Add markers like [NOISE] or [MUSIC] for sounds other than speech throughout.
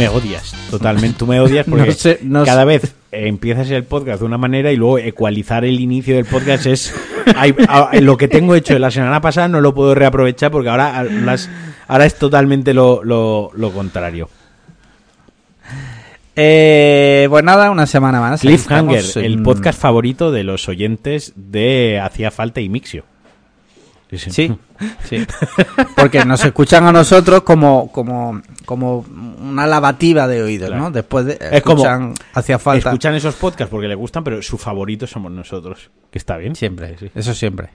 me odias, totalmente. Tú me odias [LAUGHS] porque No sé, no cada vez empiezas el podcast de una manera y luego ecualizar el inicio del podcast es... hay- lo que tengo hecho de la semana pasada no lo puedo reaprovechar porque ahora, las- ahora es totalmente lo, lo- lo contrario. Eh, pues nada, una semana más. Cliffhanger, el podcast favorito de los oyentes de Hacía Falta y Mixio. Sí, sí. [LAUGHS] Porque nos escuchan a nosotros como, como, como una lavativa de oídos, Claro. ¿no? Después de Es como- escuchan hacia falta. Escuchan esos podcasts porque les gustan, pero su favorito somos nosotros. Que está bien. Siempre, Sí. eso siempre.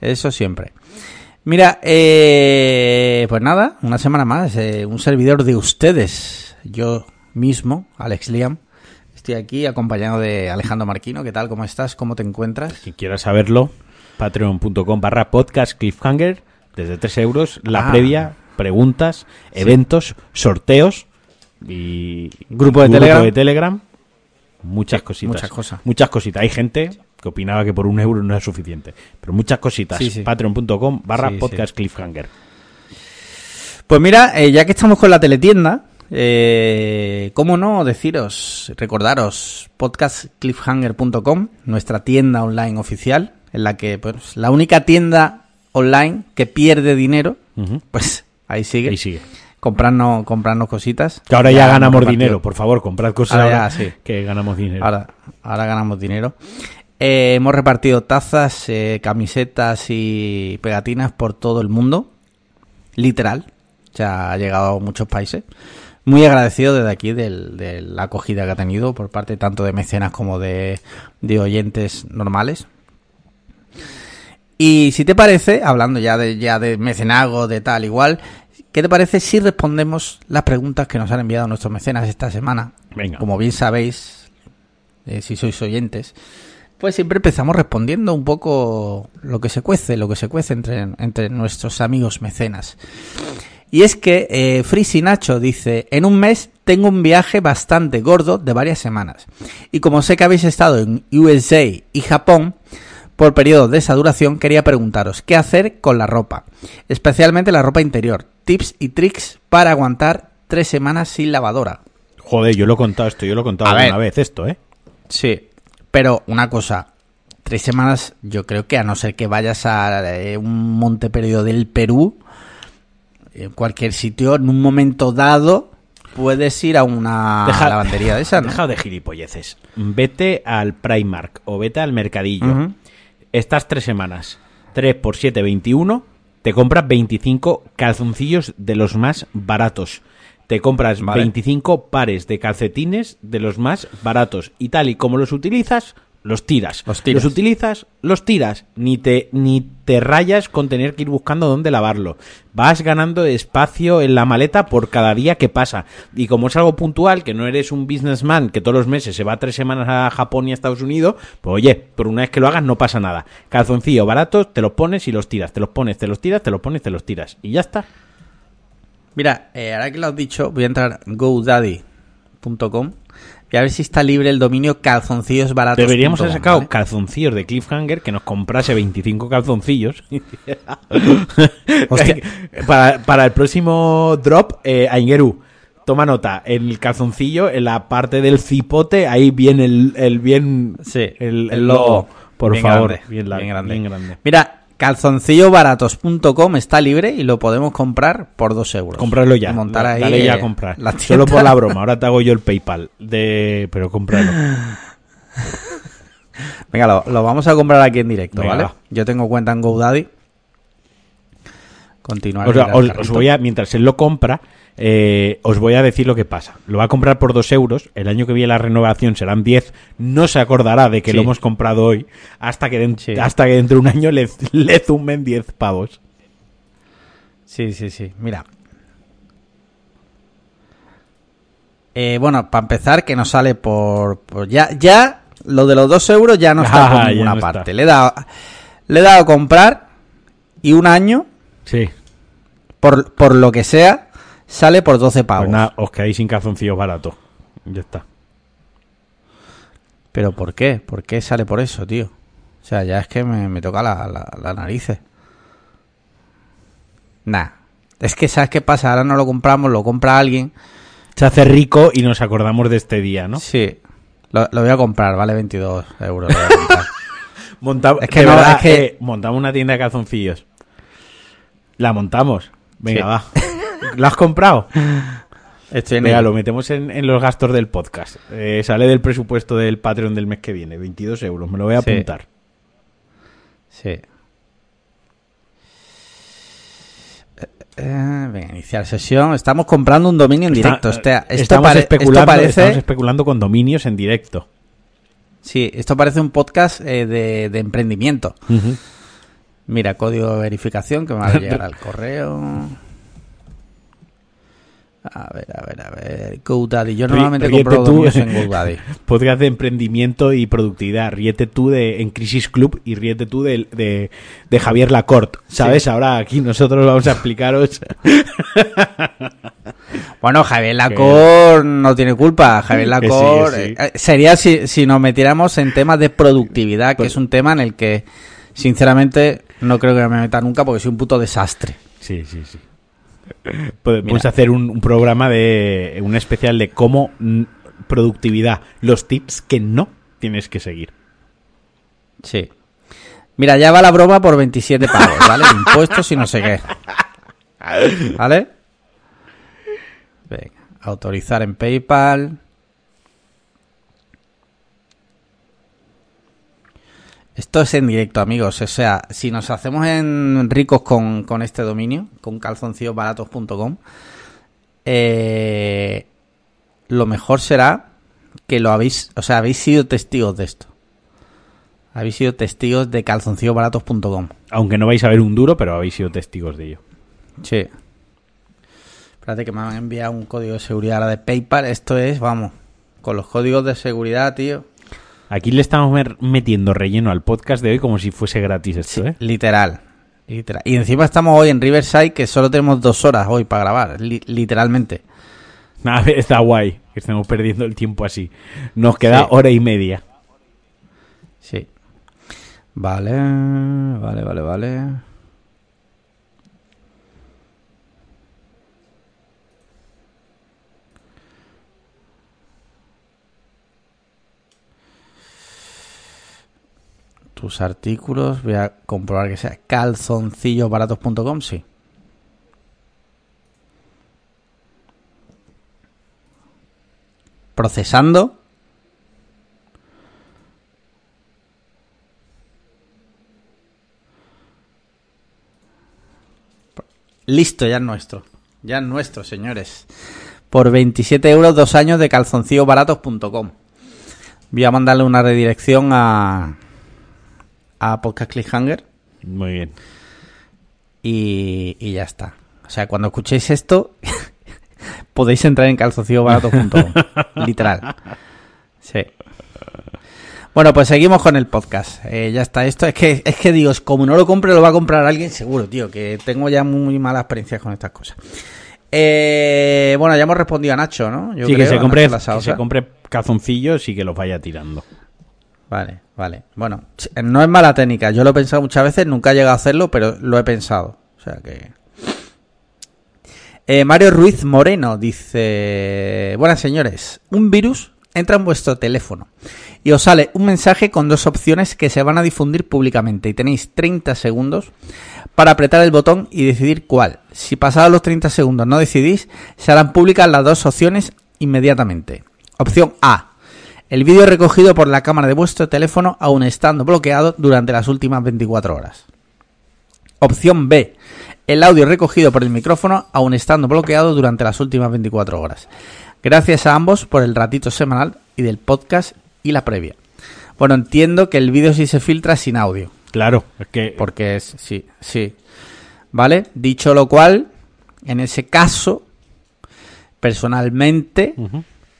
Eso siempre. Mira, eh, pues nada, una semana más, eh, un servidor de ustedes, yo mismo, Alex Liam. Estoy aquí acompañado de Alejandro Marquino. ¿Qué tal? ¿Cómo estás? ¿Cómo te encuentras? Quien quiera saberlo, patreon.com barra podcast cliffhanger, desde 3 euros, la Ah. previa, preguntas, eventos, sorteos y Grupo de Telegram. de Telegram. Muchas cositas. muchas cosas. Muchas cositas. Hay gente que opinaba que por un euro no es suficiente. Pero muchas cositas. Sí. Patreon.com barra podcast cliffhanger. Pues mira, eh, ya que estamos con la teletienda, eh, cómo no deciros, recordaros, podcastcliffhanger.com, nuestra tienda online oficial, en la que, pues, la única tienda online que pierde dinero, pues ahí sigue. Ahí sigue. Comprarnos, comprarnos cositas. Que ahora ya, ganamos dinero. Por favor, comprad cosas Ahora ahora ya, sí. que ganamos dinero. Ahora, ahora ganamos dinero. Eh, hemos repartido tazas, eh, camisetas y pegatinas por todo el mundo. Literal. Ya ha llegado a muchos países. Muy agradecido desde aquí del- de la acogida que ha tenido por parte tanto de mecenas como de, de oyentes normales. Y si te parece, hablando ya de, ya de mecenazgo, de tal igual, ¿qué te parece si respondemos las preguntas que nos han enviado nuestros mecenas esta semana? Venga. Como bien sabéis, eh, si sois oyentes, pues siempre empezamos respondiendo un poco lo que se cuece, lo que se cuece entre, entre nuestros amigos mecenas. Y es que eh, Frisi Nacho dice, en un mes tengo un viaje bastante gordo de varias semanas. Y como sé que habéis estado en USA y Japón, por periodos de esa duración, quería preguntaros qué hacer con la ropa, especialmente la ropa interior, tips y tricks para aguantar tres semanas sin lavadora. Joder, yo lo he contado esto, yo lo he contado alguna vez esto, ¿eh? Sí, pero una cosa, tres semanas, yo creo que a no ser que vayas a eh, un monte perdido del Perú, en cualquier sitio, en un momento dado, puedes ir a una Deja- lavandería de esa, ¿no? Deja de gilipolleces. Vete al Primark o vete al mercadillo. Estas tres semanas, 3 por 7, 21, te compras 25 calzoncillos de los más baratos. Te compras Vale. 25 pares de calcetines de los más baratos. Y tal y como los utilizas, los tiras. Los tiras. utilizas, los tiras. Ni te, ni te rayas con tener que ir buscando dónde lavarlo. Vas ganando espacio en la maleta por cada día que pasa. Y como es algo puntual, que no eres un businessman que todos los meses se va tres semanas a Japón y a Estados Unidos, pues oye, por una vez que lo hagas no pasa nada. Calzoncillo baratos, te los pones y los tiras. Te los pones, te los tiras, te los pones, te los tiras. Y ya está. Mira, eh, ahora que lo has dicho, voy a entrar en godaddy.com y a ver si está libre el dominio calzoncillos baratos. Deberíamos haber sacado calzoncillos de Cliffhanger que nos comprase 25 calzoncillos. [LAUGHS] Hostia. [LAUGHS] para, para el próximo drop, eh, Aingeru, toma nota. En el calzoncillo, en la parte del cipote, ahí viene el, el bien. Sí, el, el logo. Por Bien favor, grande, bien, largo, bien grande. bien grande. Mira, calzoncillobaratos.com está libre y lo podemos comprar por dos euros. Comprarlo ya. Montar ahí, Dale ya eh, a comprar. la Solo por la broma. [LAUGHS] Ahora te hago yo el PayPal. De... Pero cómpralo. [LAUGHS] Venga, lo, lo vamos a comprar aquí en directo, Venga, ¿vale? va. Yo tengo cuenta en GoDaddy. Continuar. O sea, os, voy a, mientras él lo compra, eh, os voy a decir lo que pasa. Lo va a comprar por dos euros. El año que viene la renovación serán 10. No se acordará de que Sí. lo hemos comprado hoy. Hasta que, Sí. hasta que dentro de un año le, [LAUGHS] le zumben 10 pavos. Sí, sí, sí. Mira. Eh, bueno, para empezar, que nos sale por, por- ya, ya lo de los dos euros ya no está [LAUGHS] por ninguna no parte. está. Le he dado, le he dado a comprar y un año, Sí. por, por lo que sea, sale por 12 pavos. Pues nada, os quedáis sin calzoncillos baratos. Ya está. ¿Pero por qué? ¿Por qué sale por eso, tío? O sea, ya es que me, me toca la, la, la narices. Nah. Es que, ¿sabes qué pasa? Ahora no lo compramos, lo compra alguien. Se hace rico y nos acordamos de este día, ¿no? Sí. Lo, lo voy a comprar, vale 22 euros. [LAUGHS] lo voy a comprar. Monta- Es que de no, verdad, es que- eh, montamos una tienda de calzoncillos. La montamos. Venga, Sí. va. [LAUGHS] ¿Lo has comprado? Estoy en Venga, ello. lo metemos en, en los gastos del podcast. Eh, sale del presupuesto del Patreon del mes que viene. 22 euros. Me lo voy a Sí. apuntar. Sí. Eh, eh, venga, iniciar sesión. Estamos comprando un dominio en directo. Está- Hostia, esto, estamos, pare- especulando, esto parece, estamos especulando con dominios en directo. sí, esto parece un podcast eh, de, de emprendimiento. Mira, código de verificación que me va a llegar [LAUGHS] al correo. A ver, a ver, a ver. GoDaddy. Yo normalmente ríete compro tú. en [LAUGHS] GoDaddy. Podcast de emprendimiento y productividad. Ríete tú de en Crisis Club y ríete tú de, de, de Javier Lacorte. ¿Sabes? Ahora aquí nosotros vamos a explicaros. [LAUGHS] Bueno, Javier Lacor no tiene culpa. Javier Que sí, Lacor que sí. eh, sería si, si nos metiéramos en temas de productividad, que Pues- es un tema en el que, sinceramente, no creo que me meta nunca porque soy un puto desastre. Sí, sí, sí. [LAUGHS] Podemos hacer un, un programa de un especial de cómo productividad, los tips que no tienes que seguir. Sí. Mira, ya va la broma por 27 pavos, ¿vale? [LAUGHS] Impuestos y no sé qué. ¿Vale? Venga, autorizar en PayPal. Esto es en directo, amigos. O sea, si nos hacemos en ricos con, con este dominio, con calzoncillosbaratos.com, eh, lo mejor será que lo habéis, o sea, habéis sido testigos de esto. Habéis sido testigos de calzoncillosbaratos.com. Aunque no vais a ver un duro, pero habéis sido testigos de ello. Sí. Espérate que me han enviado un código de seguridad ahora de PayPal. Esto es, vamos, con los códigos de seguridad, tío. Aquí le estamos metiendo relleno al podcast de hoy como si fuese gratis esto, ¿eh? Literal. Literal. Y encima estamos hoy en Riverside, que solo tenemos dos horas hoy para grabar. li- literalmente. [LAUGHS] A ver, está guay que estemos perdiendo el tiempo así. Nos queda Sí. hora y media. Sí. Vale, vale, vale, vale. Tus artículos, voy a comprobar que sea calzoncillosbaratos.com, sí. Procesando. Listo, ya es nuestro. Ya es nuestro, señores. Por 27 euros, dos años de calzoncillosbaratos.com. Voy a mandarle una redirección a, a Podcast Cliffhanger Muy bien. y, y ya está. O sea, cuando escuchéis esto, [LAUGHS] podéis entrar en calzoncillosbaratos.com. [LAUGHS] Literal. Sí. Bueno, pues seguimos con el podcast. Eh, ya está esto. Es que, es que digo, como no lo compre, lo va a comprar alguien seguro, tío. Que tengo ya muy malas experiencias con estas cosas. Eh, bueno, ya hemos respondido a Nacho, ¿no? Yo sí, que creo, se, a compre, que se compre calzoncillos y que los vaya tirando. Vale, vale. Bueno, no es mala técnica. Yo lo he pensado muchas veces, nunca he llegado a hacerlo, pero lo he pensado. O sea que. Eh, Mario Ruiz Moreno dice: Buenas señores, un virus entra en vuestro teléfono y os sale un mensaje con dos opciones que se van a difundir públicamente y tenéis 30 segundos para apretar el botón y decidir cuál. Si pasados los 30 segundos no decidís, se harán públicas las dos opciones inmediatamente. Opción A. El vídeo recogido por la cámara de vuestro teléfono aún estando bloqueado durante las últimas 24 horas. Opción B. El audio recogido por el micrófono aún estando bloqueado durante las últimas 24 horas. Gracias a ambos por el ratito semanal y del podcast y la previa. Bueno, entiendo que el vídeo sí se filtra sin audio. Claro, es que Porque es, sí, sí. ¿Vale? Dicho lo cual, en ese caso, personalmente.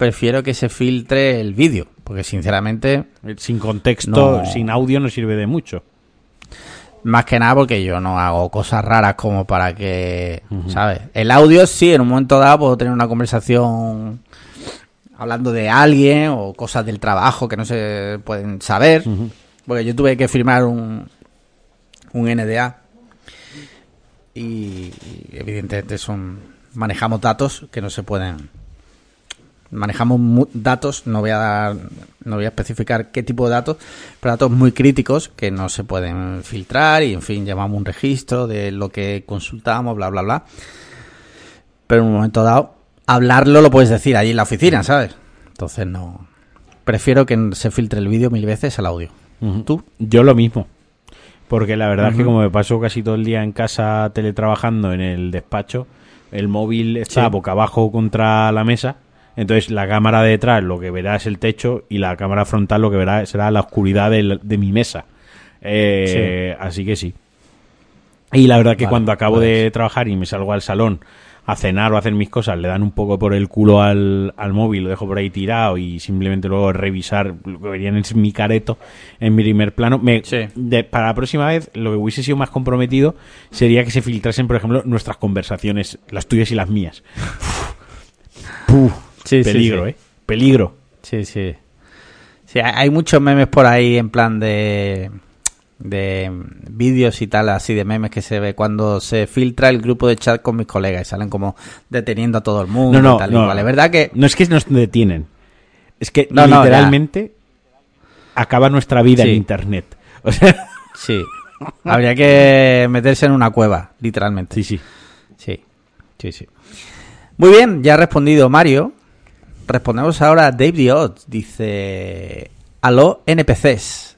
Prefiero que se filtre el vídeo. Porque sinceramente, sin contexto, No. sin audio no sirve de mucho. más que nada porque yo no hago cosas raras como para que, ¿sabes? El audio sí, en un momento dado puedo tener una conversación hablando de alguien o cosas del trabajo que no se pueden saber. Porque yo tuve que firmar un, un NDA y, y evidentemente son manejamos datos que no se pueden manejamos datos, no voy a dar, no voy a especificar qué tipo de datos, pero datos muy críticos que no se pueden filtrar y en fin, llevamos un registro de lo que consultamos, bla, bla, bla. Pero en un momento dado, hablarlo lo puedes decir allí en la oficina, ¿sabes? Entonces no. Prefiero que se filtre el vídeo mil veces al audio. ¿Tú? Yo lo mismo. Porque la verdad es que como me paso casi todo el día en casa teletrabajando en el despacho, el móvil está Sí. boca abajo contra la mesa. Entonces la cámara de detrás lo que verá es el techo y la cámara frontal lo que verá será la oscuridad de, mi mesa. Eh, Así que sí. Y la verdad que Vale, cuando acabo pues. de trabajar y me salgo al salón a cenar o a hacer mis cosas, le dan un poco por el culo al, al móvil, lo dejo por ahí tirado y simplemente luego revisar lo que verían es mi careto en mi primer plano. Me, Sí. de- para la próxima vez, lo que hubiese sido más comprometido sería que se filtrasen, por ejemplo, nuestras conversaciones, las tuyas y las mías. [LAUGHS] Puh, Sí, peligro, sí. ¿eh? Peligro. Sí, sí. Sí, hay muchos memes por ahí en plan de de vídeos y tal, así de memes que se ve cuando se filtra el grupo de chat con mis colegas y salen como deteniendo a todo el mundo No, no, y tal y no. Es verdad que No es que nos detienen, es que No, no, literalmente acaba nuestra vida Sí. en Internet. [LAUGHS] O sea, sí, habría que meterse en una cueva, literalmente. sí, sí. Sí, sí, sí. Muy bien, ya ha respondido Mario. Respondemos ahora a Dave Odds. Dice: Aló, NPCs.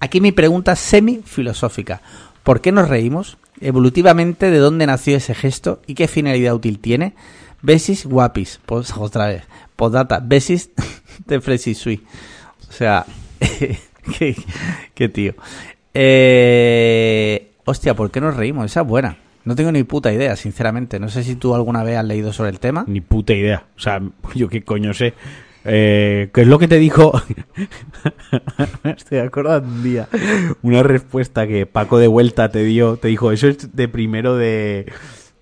Aquí mi pregunta semi-filosófica. ¿Por qué nos reímos? Evolutivamente, ¿de dónde nació ese gesto y qué finalidad útil tiene? Besis guapis. Pues otra vez. Postdata. Besis [LAUGHS] de Fresi Sui. O sea, [LAUGHS] qué, qué tío. Eh, hostia, ¿por qué nos reímos? Esa es buena. No tengo ni puta idea, sinceramente. No sé si tú alguna vez has leído sobre el tema. Ni puta idea. O sea, [LAUGHS] yo qué coño sé. Eh, ¿Qué es lo que te dijo? Me [LAUGHS] estoy acordando un día. Una respuesta que Paco de vuelta te dio. Te dijo, eso es de primero de,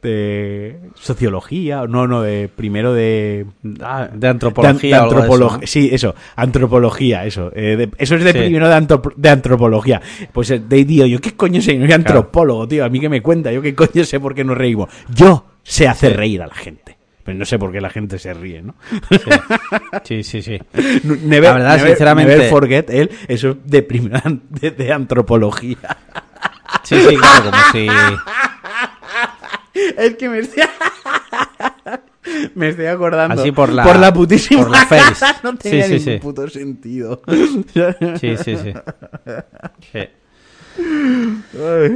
de sociología. No, no, de primero de... ah, De antropología. Sí, eso, antropología, eso. Eh, de- eso es de Sí. primero de, antrop- de antropología. Pues eh, de tío, yo qué coño sé, no soy antropólogo, tío, a mí que me cuenta, yo qué coño sé por qué nos reímos. Yo sé hacer reír a la gente. Pero no sé por qué la gente se ríe, ¿no? Sí, sí, sí. [LAUGHS] Never, La verdad, never- sinceramente- never forget él, eso es de primero de, de antropología. Sí, sí, claro, como si. Es que me estoy... [LAUGHS] me estoy acordando. Así por la- putísima por la face. cara, [LAUGHS] No tenía Sí, sí, ningún sí. puto sentido. Sí, sí, sí.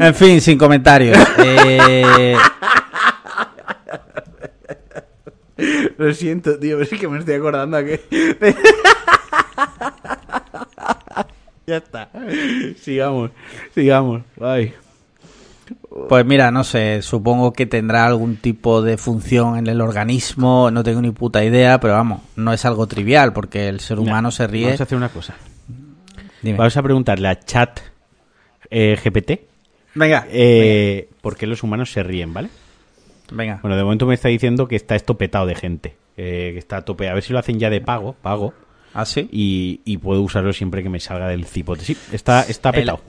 En fin, sin comentarios. Eh, Lo siento, tío, pero es que me estoy acordando a que... [LAUGHS] ya está. Sigamos, sigamos. Ay. Pues mira, no sé, supongo que tendrá algún tipo de función en el organismo, no tengo ni puta idea, pero vamos, no es algo trivial porque el ser humano se ríe. Vamos a hacer una cosa. Dime. Vamos a preguntarle a chat eh, GPT Venga, eh, por qué los humanos se ríen, ¿vale? venga. Bueno, de momento me está diciendo que está esto petado de gente. eh, que está a tope. A ver si lo hacen ya de pago, pago. ¿Ah, sí? Y, y puedo usarlo siempre que me salga del cipote. Sí, está, está petado.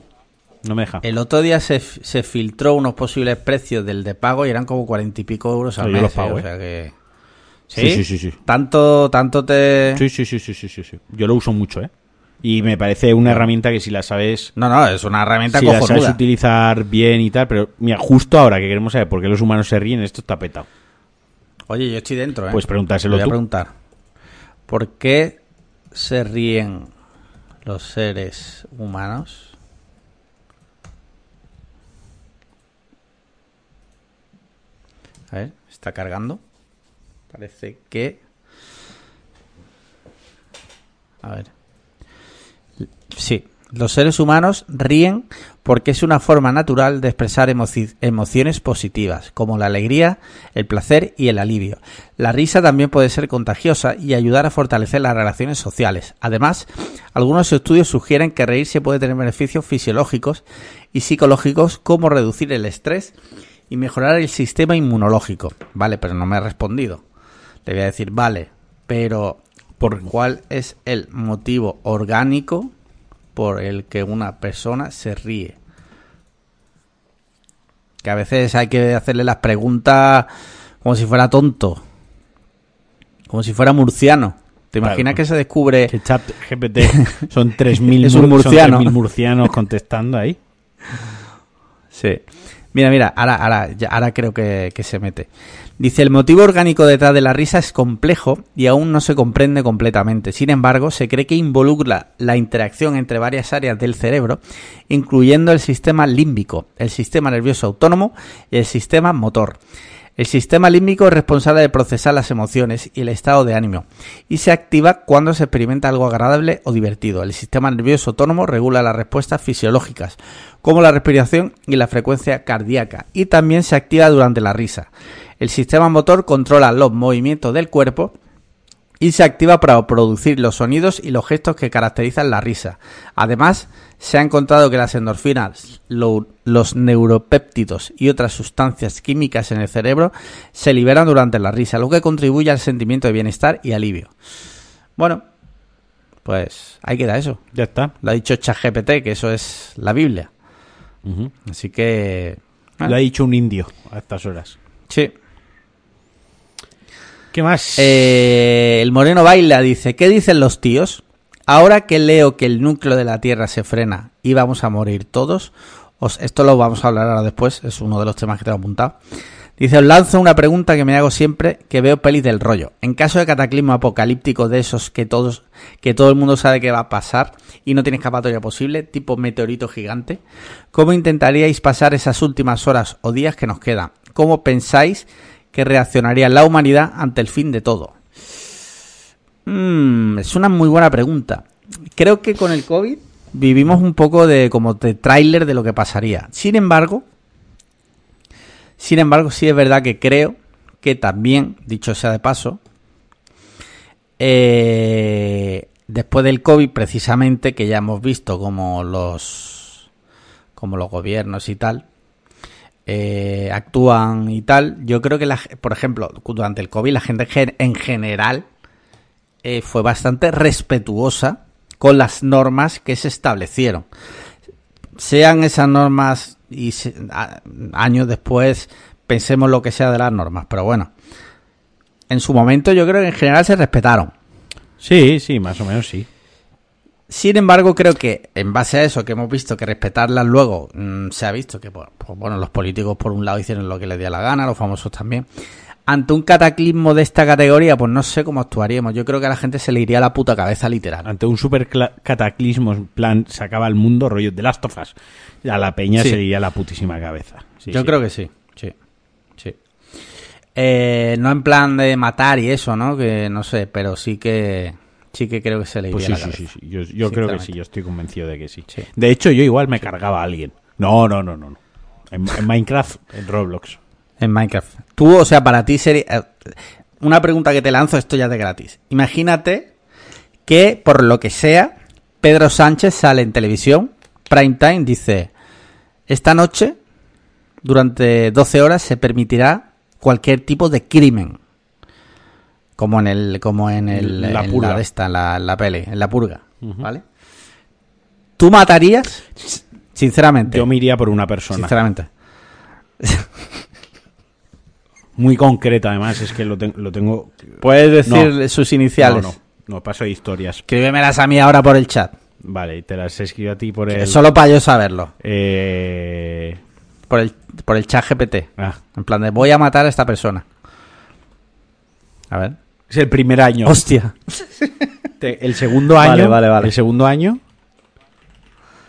No me deja. El otro día se, se filtró unos posibles precios del de pago y eran como cuarenta y pico euros al mes. los pago, ¿eh? O ¿eh? sea que... Sí, sí, sí, sí. Tanto, tanto te... Sí, sí, sí, sí, sí, sí. Yo lo uso mucho, ¿eh? Y me parece una herramienta que si la sabes, No, no, es una herramienta si la sabes utilizar bien y tal, pero mira, justo ahora que queremos saber por qué los humanos se ríen, esto está petado. Oye, yo estoy dentro, ¿eh? Pues preguntárselo Lo voy a tú. preguntar. ¿Por qué se ríen los seres humanos? A ver, está cargando. Parece que... A ver. Sí, los seres humanos ríen porque es una forma natural de expresar emoci- emociones positivas, como la alegría, el placer y el alivio. La risa también puede ser contagiosa y ayudar a fortalecer las relaciones sociales. Además, algunos estudios sugieren que reírse puede tener beneficios fisiológicos y psicológicos como reducir el estrés y mejorar el sistema inmunológico. Vale, pero no me ha respondido. Le voy a decir, vale, pero ¿por cuál es el motivo orgánico por el que una persona se ríe? Que a veces hay que hacerle las preguntas como si fuera tonto. Como si fuera murciano. ¿Te Claro. imaginas que se descubre... Que chat GPT [LAUGHS] son 3.000 Es un mur- son murciano. 3.000 murcianos contestando ahí. Sí. Mira, mira, ahora, ahora, ahora creo que, que se mete. Dice, el motivo orgánico detrás de la risa es complejo y aún no se comprende completamente. Sin embargo, se cree que involucra la interacción entre varias áreas del cerebro, incluyendo el sistema límbico, el sistema nervioso autónomo y el sistema motor. El sistema límbico es responsable de procesar las emociones y el estado de ánimo y se activa cuando se experimenta algo agradable o divertido. El sistema nervioso autónomo regula las respuestas fisiológicas, como la respiración y la frecuencia cardíaca, y también se activa durante la risa. El sistema motor controla los movimientos del cuerpo y se activa para producir los sonidos y los gestos que caracterizan la risa. Además, se ha encontrado que las endorfinas, lo- los neuropéptidos y otras sustancias químicas en el cerebro se liberan durante la risa, lo que contribuye al sentimiento de bienestar y alivio. Bueno, pues ahí queda eso. Ya está. Lo ha dicho ChatGPT, que eso es la Biblia. Así que... Lo ha dicho un indio a estas horas. Sí. ¿Qué más? Eh, el Moreno Baila dice, ¿qué dicen los tíos? Ahora que leo que el núcleo de la Tierra se frena y vamos a morir todos, os, esto lo vamos a hablar ahora después, es uno de los temas que tengo apuntado. Dice, os lanzo una pregunta que me hago siempre que veo pelis del rollo. En caso de cataclismo apocalíptico de esos que todos, que todo el mundo sabe que va a pasar y no tiene escapatoria posible, tipo meteorito gigante, ¿cómo intentaríais pasar esas últimas horas o días que nos quedan? ¿Cómo pensáis que reaccionaría la humanidad ante el fin de todo? Mm, es una muy buena pregunta. Creo que con el COVID vivimos un poco de como de tráiler de lo que pasaría. Sin embargo, sin embargo, sí es verdad que creo que también, dicho sea de paso, eh, después del COVID, precisamente, que ya hemos visto como los como los gobiernos y tal eh, actúan y tal, yo creo que, la, por ejemplo, durante el COVID la gente gen- en general eh, fue bastante respetuosa con las normas que se establecieron. Sean esas normas y años después pensemos lo que sea de las normas, pero bueno, en su momento yo creo que en general se respetaron. Sí, sí, más o menos sí. Sin embargo, creo que en base a eso que hemos visto que respetarlas luego mm, se ha visto que pues, pues, bueno, los políticos por un lado hicieron lo que les dio la gana, los famosos también. Ante un cataclismo de esta categoría, pues no sé cómo actuaríamos. Yo creo que a la gente se le iría la puta cabeza literal. Ante un super cataclismo, en plan, se acaba el mundo, rollo de las tofas. A la peña Sí. sería la putísima cabeza. Sí, Yo sí. creo que sí, sí, sí. Eh, no en plan de matar y eso, ¿no? Que no sé, pero sí que sí que creo que se le iría Pues sí, la sí, cabeza. sí, sí. Yo, yo creo que sí, yo estoy convencido de que sí. Sí. De hecho, yo igual me cargaba a alguien. No, no, no, no. no. En, en Minecraft, en Roblox. En Minecraft. Tú, o sea, para ti sería... eh, Una pregunta que te lanzo, esto ya de gratis. Imagínate que, por lo que sea, Pedro Sánchez sale en televisión, prime time, dice, esta noche, durante 12 horas, se permitirá cualquier tipo de crimen. Como en el, como en el, La en purga. de esta, en la, la peli, en la purga, ¿vale? ¿Tú matarías? Sinceramente. Yo me iría por una persona. Sinceramente. [LAUGHS] Muy concreta, además, es que lo, lo tengo. Puedes decir No. sus iniciales. No, no, no, paso de historias. Escríbemelas a mí ahora por el chat. Vale, y te las escribo a ti por el. Solo para yo saberlo. Eh... Por el, por el chat GPT. ah, En plan de voy a matar a esta persona. A ver. Es el primer año. Hostia. Te- el segundo Vale, año. vale, vale. El segundo año.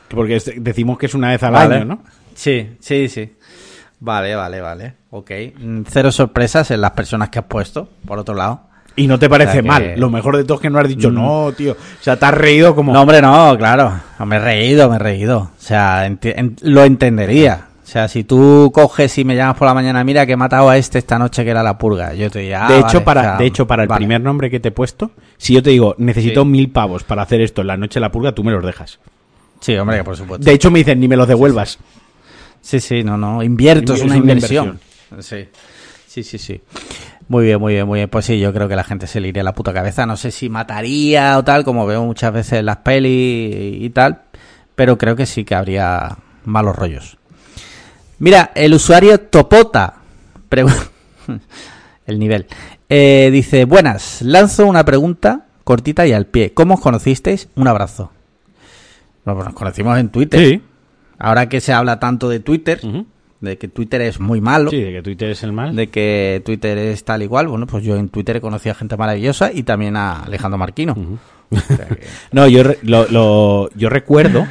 Porque es- decimos que es una vez al Vale. año, ¿no? Sí, sí, sí. Vale, vale, vale. Ok. Mm, Cero sorpresas en las personas que has puesto, por otro lado. Y no te parece O sea que- mal. Lo mejor de todo es que no has dicho, Mm. no, tío. O sea, te has reído como. No, hombre, no, claro. No, Me he reído, me he reído. O sea, enti- en- lo entendería. O sea, si tú coges y me llamas por la mañana, mira que he matado a este esta noche que era la purga. Yo te diría, ah, de, hecho, vale, para, o sea, de hecho, para el vale. primer nombre que te he puesto, si yo te digo, necesito Sí. mil pavos para hacer esto en la noche de la purga, tú me los dejas. Sí, hombre, que por supuesto. De hecho, me dicen, ni me los devuelvas. Sí, sí, no, no. Invierto, es Es una una inversión. Sí. Sí, sí, sí. Muy bien, muy bien, muy bien. Pues sí, yo creo que la gente se le iría la puta cabeza. No sé si mataría o tal, como veo muchas veces en las pelis y tal, pero creo que sí que habría malos rollos. Mira, el usuario Topota. [LAUGHS] el nivel. Eh, dice, buenas, lanzo una pregunta cortita y al pie. ¿Cómo os conocisteis? Un abrazo. Bueno, pues nos conocimos en Twitter. Sí. Ahora que se habla tanto de Twitter, de que Twitter es muy malo, Sí, de que Twitter es el mal. de que Twitter es tal igual, bueno, pues yo en Twitter conocí a gente maravillosa y también a Alejandro Marquino. O sea que- [LAUGHS] No, yo, lo- yo recuerdo,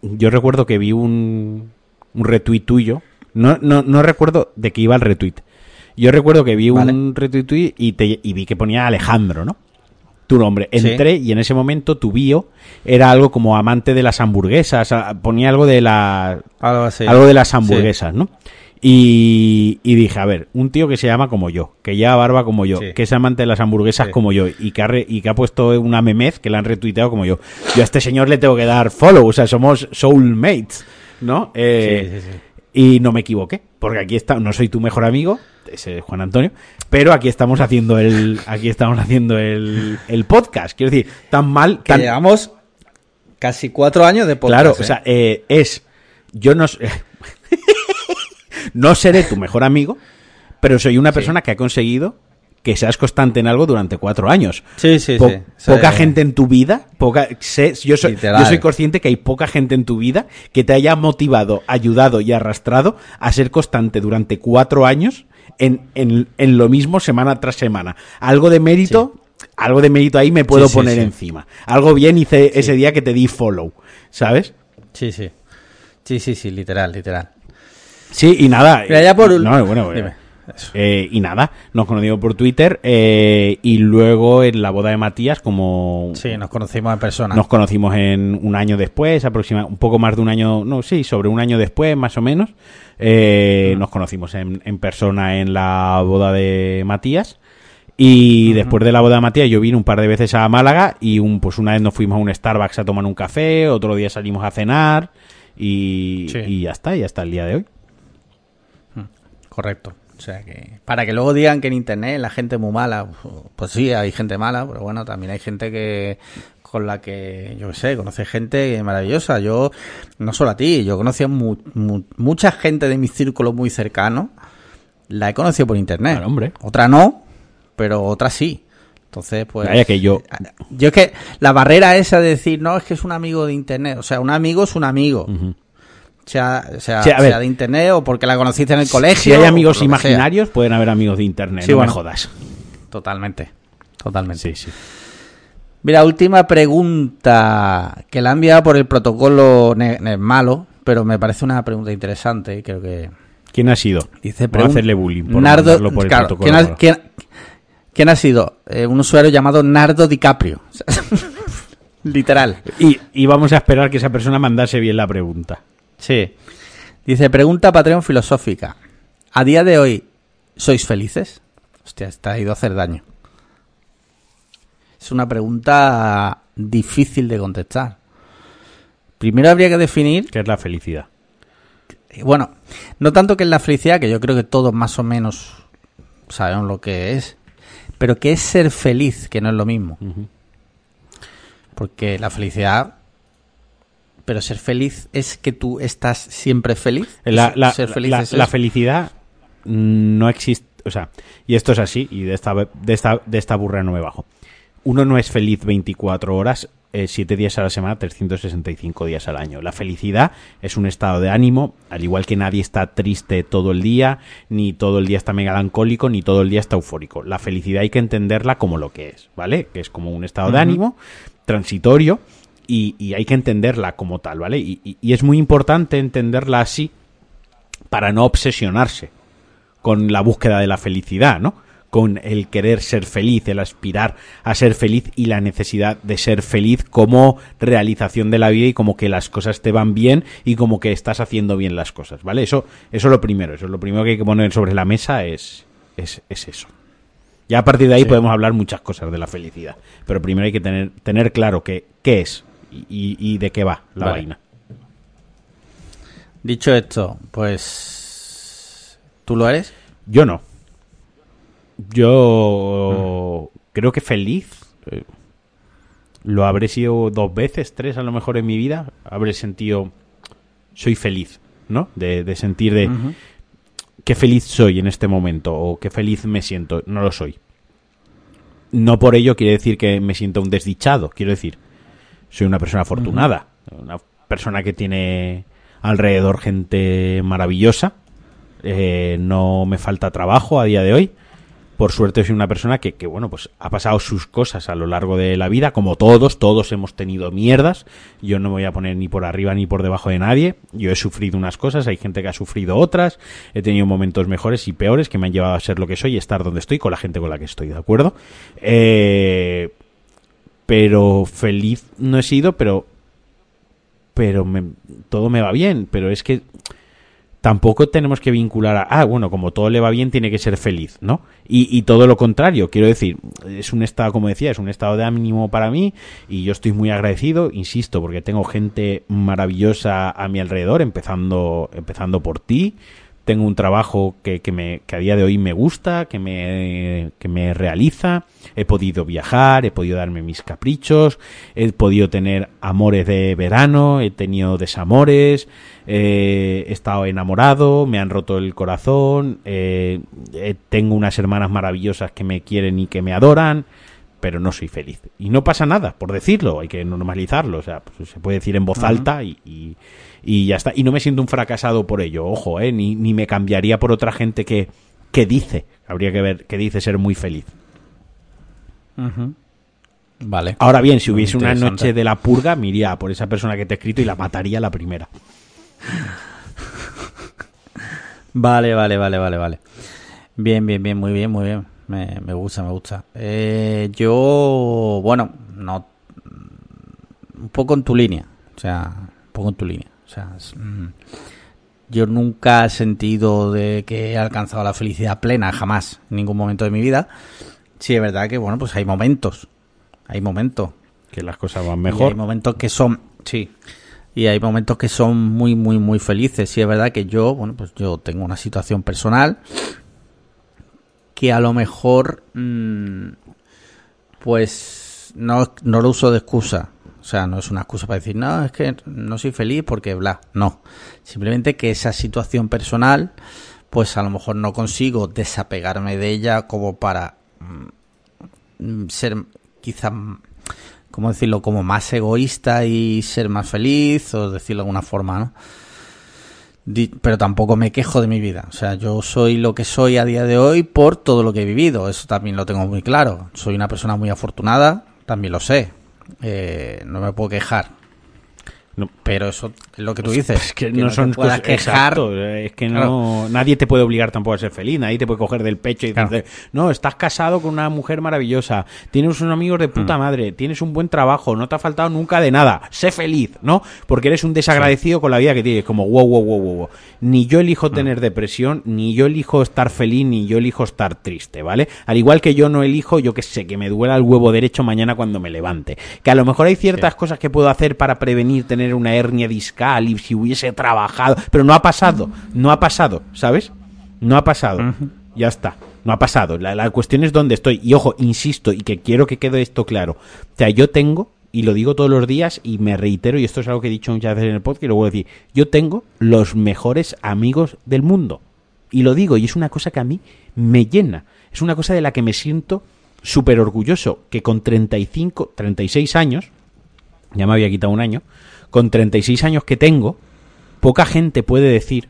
yo recuerdo que vi un, un retweet tuyo. No, no, no recuerdo de qué iba el retweet. Yo recuerdo que vi Vale. un retweet y, te, y vi que ponía Alejandro, ¿no? Tu nombre. Sí. Entré y en ese momento tu bio era algo como amante de las hamburguesas. Ponía algo de la, Algo así. algo de las hamburguesas, ¿no? Y, y dije, a ver, un tío que se llama como yo, que lleva barba como yo, Sí. que es amante de las hamburguesas Sí. como yo y que, ha re- y que ha puesto una memez que la han retuiteado como yo. Yo a este señor le tengo que dar follow, o sea, somos soulmates, ¿no? Eh, Sí, sí, sí. Y no me equivoqué, porque aquí está, no soy tu mejor amigo, ese es Juan Antonio, pero aquí estamos haciendo el, aquí estamos haciendo el, el podcast. Quiero decir, tan mal, Que llevamos casi cuatro años de podcast. Claro, ¿eh? o sea, eh, es. Yo no. [LAUGHS] no seré tu mejor amigo, pero soy una Sí. persona que ha conseguido que seas constante en algo durante cuatro años. Sí, sí, Po- sí. Poca gente en tu vida, poca, sé- yo, soy, yo soy consciente que hay poca gente en tu vida que te haya motivado, ayudado y arrastrado a ser constante durante cuatro años en, en- en lo mismo semana tras semana. Algo de mérito, algo de mérito ahí me puedo Sí, poner encima. Algo bien hice ese día que te di follow, ¿sabes? Sí, sí. Sí, sí, sí, literal, literal. Sí, y nada. Mira, ya por... No, bueno, Dime. Eh, y nada, nos conocimos por Twitter eh, y luego en la boda de Matías, como Sí, nos conocimos en persona. nos conocimos en un año después, aproximadamente un poco más de un año, no, sí, sobre un año después, más o menos, eh, nos conocimos en, en persona en la boda de Matías. Y después de la boda de Matías yo vine un par de veces a Málaga y un, pues una vez nos fuimos a un Starbucks a tomar un café, otro día salimos a cenar y, Sí. y ya está, y hasta el día de hoy. Correcto. O sea que para que luego digan que en internet la gente es muy mala, pues sí, hay gente mala, pero bueno, también hay gente que con la que, yo qué sé, conoce gente maravillosa. Yo, no solo a ti, yo conocí a mu- mu- mucha gente de mi círculo muy cercano, la he conocido por internet. Claro, hombre. Otra no, pero otra sí. Entonces, pues... Vaya que yo, Yo es que la barrera esa de decir, no, es que es un amigo de internet. O sea, un amigo es un amigo. Sea, sea, Sí, a ver. sea de internet o porque la conociste en el colegio. si hay amigos sea. imaginarios, pueden haber amigos de internet, Sí, no bueno. me jodas. Totalmente. Totalmente. Sí, sí. Mira, última pregunta que la han enviado por el protocolo malo, pero me parece una pregunta interesante y creo que ¿Quién ha sido? dice a hacerle bullying por Nardo, por el claro, protocolo ¿quién, ha, ahora. quién- quién ha sido? Eh, un usuario llamado Nardo DiCaprio. [LAUGHS] Literal. Y, y vamos a esperar que esa persona mandase bien la pregunta. Sí. Dice, pregunta Patreon filosófica. ¿A día de hoy sois felices? Hostia, esta ha ido a hacer daño. Es una pregunta difícil de contestar. Primero habría que definir, ¿Qué es la felicidad? bueno, no tanto que es la felicidad, que yo creo que todos más o menos sabemos lo que es, pero que es ser feliz, que no es lo mismo. Porque la felicidad, pero ser feliz es que tú estás siempre feliz. La, la- ser feliz la- es la eso. felicidad no existe. O sea, y esto es así, y de esta, de esta, de esta burra no me bajo. Uno no es feliz 24 horas, 7 días a la semana, 365 días al año. La felicidad es un estado de ánimo, al igual que nadie está triste todo el día, ni todo el día está melancólico, ni todo el día está eufórico. La felicidad hay que entenderla como lo que es, ¿vale? Que es como un estado de ánimo transitorio y, y hay que entenderla como tal, ¿vale? Y, y- y es muy importante entenderla así para no obsesionarse con la búsqueda de la felicidad, ¿no? Con el querer ser feliz, el aspirar a ser feliz y la necesidad de ser feliz como realización de la vida y como que las cosas te van bien y como que estás haciendo bien las cosas, ¿vale? Eso, eso es lo primero, eso es lo primero que hay que poner sobre la mesa es, es, es eso. Ya a partir de ahí Sí. podemos hablar muchas cosas de la felicidad, pero primero hay que tener, tener claro que, qué es y, de qué va la Vale. vaina. Dicho esto, pues... ¿Tú lo eres? Yo no. Yo creo que feliz. eh, lo habré sido dos veces, tres a lo mejor en mi vida. Habré sentido. Soy feliz, ¿no? De, de sentir de. Qué feliz soy en este momento o qué feliz me siento. No lo soy. No por ello quiere decir que me siento un desdichado. Quiero decir, soy una persona afortunada. Una persona que tiene alrededor gente maravillosa. Eh, no me falta trabajo a día de hoy por suerte soy una persona que, que, bueno, pues ha pasado sus cosas a lo largo de la vida, como todos, todos hemos tenido mierdas. Yo no me voy a poner ni por arriba ni por debajo de nadie. Yo he sufrido unas cosas, hay gente que ha sufrido otras. He tenido momentos mejores y peores que me han llevado a ser lo que soy y estar donde estoy con la gente con la que estoy, ¿de acuerdo? Eh, pero feliz no he sido, pero pero me, todo me va bien, pero es que tampoco tenemos que vincular a, ah, bueno, como todo le va bien, tiene que ser feliz, ¿no? Y, y, todo lo contrario, quiero decir, es un estado, como decía, es un estado de ánimo para mí y yo estoy muy agradecido, insisto, porque tengo gente maravillosa a mi alrededor, empezando, empezando por ti, tengo un trabajo que, que, me, que a día de hoy me gusta, que me, que me realiza, he podido viajar, he podido darme mis caprichos, he podido tener amores de verano, he tenido desamores, eh, he estado enamorado, me han roto el corazón, eh, eh, tengo unas hermanas maravillosas que me quieren y que me adoran, pero no soy feliz. Y no pasa nada, por decirlo, hay que normalizarlo, o sea, pues, se puede decir en voz alta y, y y ya está. Y no me siento un fracasado por ello, ojo, ¿eh? ni, ni me cambiaría por otra gente que, que dice, habría que ver, que dice ser muy feliz. Vale. Ahora bien, si hubiese una noche de la purga, me iría por esa persona que te he escrito y la mataría la primera. vale, vale, vale, vale, vale. Bien, bien, bien, muy bien, muy bien. Me, me gusta, me gusta. Eh, yo, bueno, no. Un poco en tu línea. O sea, un poco en tu línea. O sea, es, mm, yo nunca he sentido de que he alcanzado la felicidad plena, jamás, en ningún momento de mi vida. Sí, es verdad que, bueno, pues hay momentos. Hay momentos. Que las cosas van Y mejor. hay momentos que son, sí. Y hay momentos que son muy, muy, muy felices. Sí, es verdad que yo, bueno, pues yo tengo una situación personal que a lo mejor, mm, pues no, no lo uso de excusa. O sea, no es una excusa para decir, no, es que no soy feliz porque bla. No. Simplemente que esa situación personal, pues a lo mejor no consigo desapegarme de ella como para mm, ser quizá, ¿cómo decirlo? Como más egoísta y ser más feliz, o decirlo de alguna forma, ¿no? Pero tampoco me quejo de mi vida. O sea, yo soy lo que soy a día de hoy por todo lo que he vivido. Eso también lo tengo muy claro. Soy una persona muy afortunada, también lo sé. Eh, no me puedo quejar. No. Pero eso es lo que tú dices. Es que, que no, son cosas quejar. exacto, es que no nadie te puede obligar tampoco a ser feliz, nadie te puede coger del pecho y Claro. decirte, "No, estás casado con una mujer maravillosa, tienes unos amigos de Mm. puta madre, tienes un buen trabajo, no te ha faltado nunca de nada, sé feliz", ¿no? Porque eres un desagradecido con la vida que tienes, como wow, wow, wow, wow. wow. Ni yo elijo Mm. tener depresión, ni yo elijo estar feliz, ni yo elijo estar triste, ¿vale? Al igual que yo no elijo, yo que sé, que me duela el huevo derecho mañana cuando me levante. Que a lo mejor hay ciertas cosas que puedo hacer para prevenir tener una hernia discal y si hubiese trabajado, pero no ha pasado, no ha pasado, ¿sabes? No ha pasado. Ya está. No ha pasado. La, la cuestión es dónde estoy. Y ojo, insisto, y que quiero que quede esto claro. O sea, yo tengo, y lo digo todos los días, y me reitero, y esto es algo que he dicho muchas veces en el podcast, y lo voy a decir, yo tengo los mejores amigos del mundo. Y lo digo, y es una cosa que a mí me llena. Es una cosa de la que me siento súper orgulloso, que con 35, 36 años, ya me había quitado un año, con 36 años que tengo, poca gente puede decir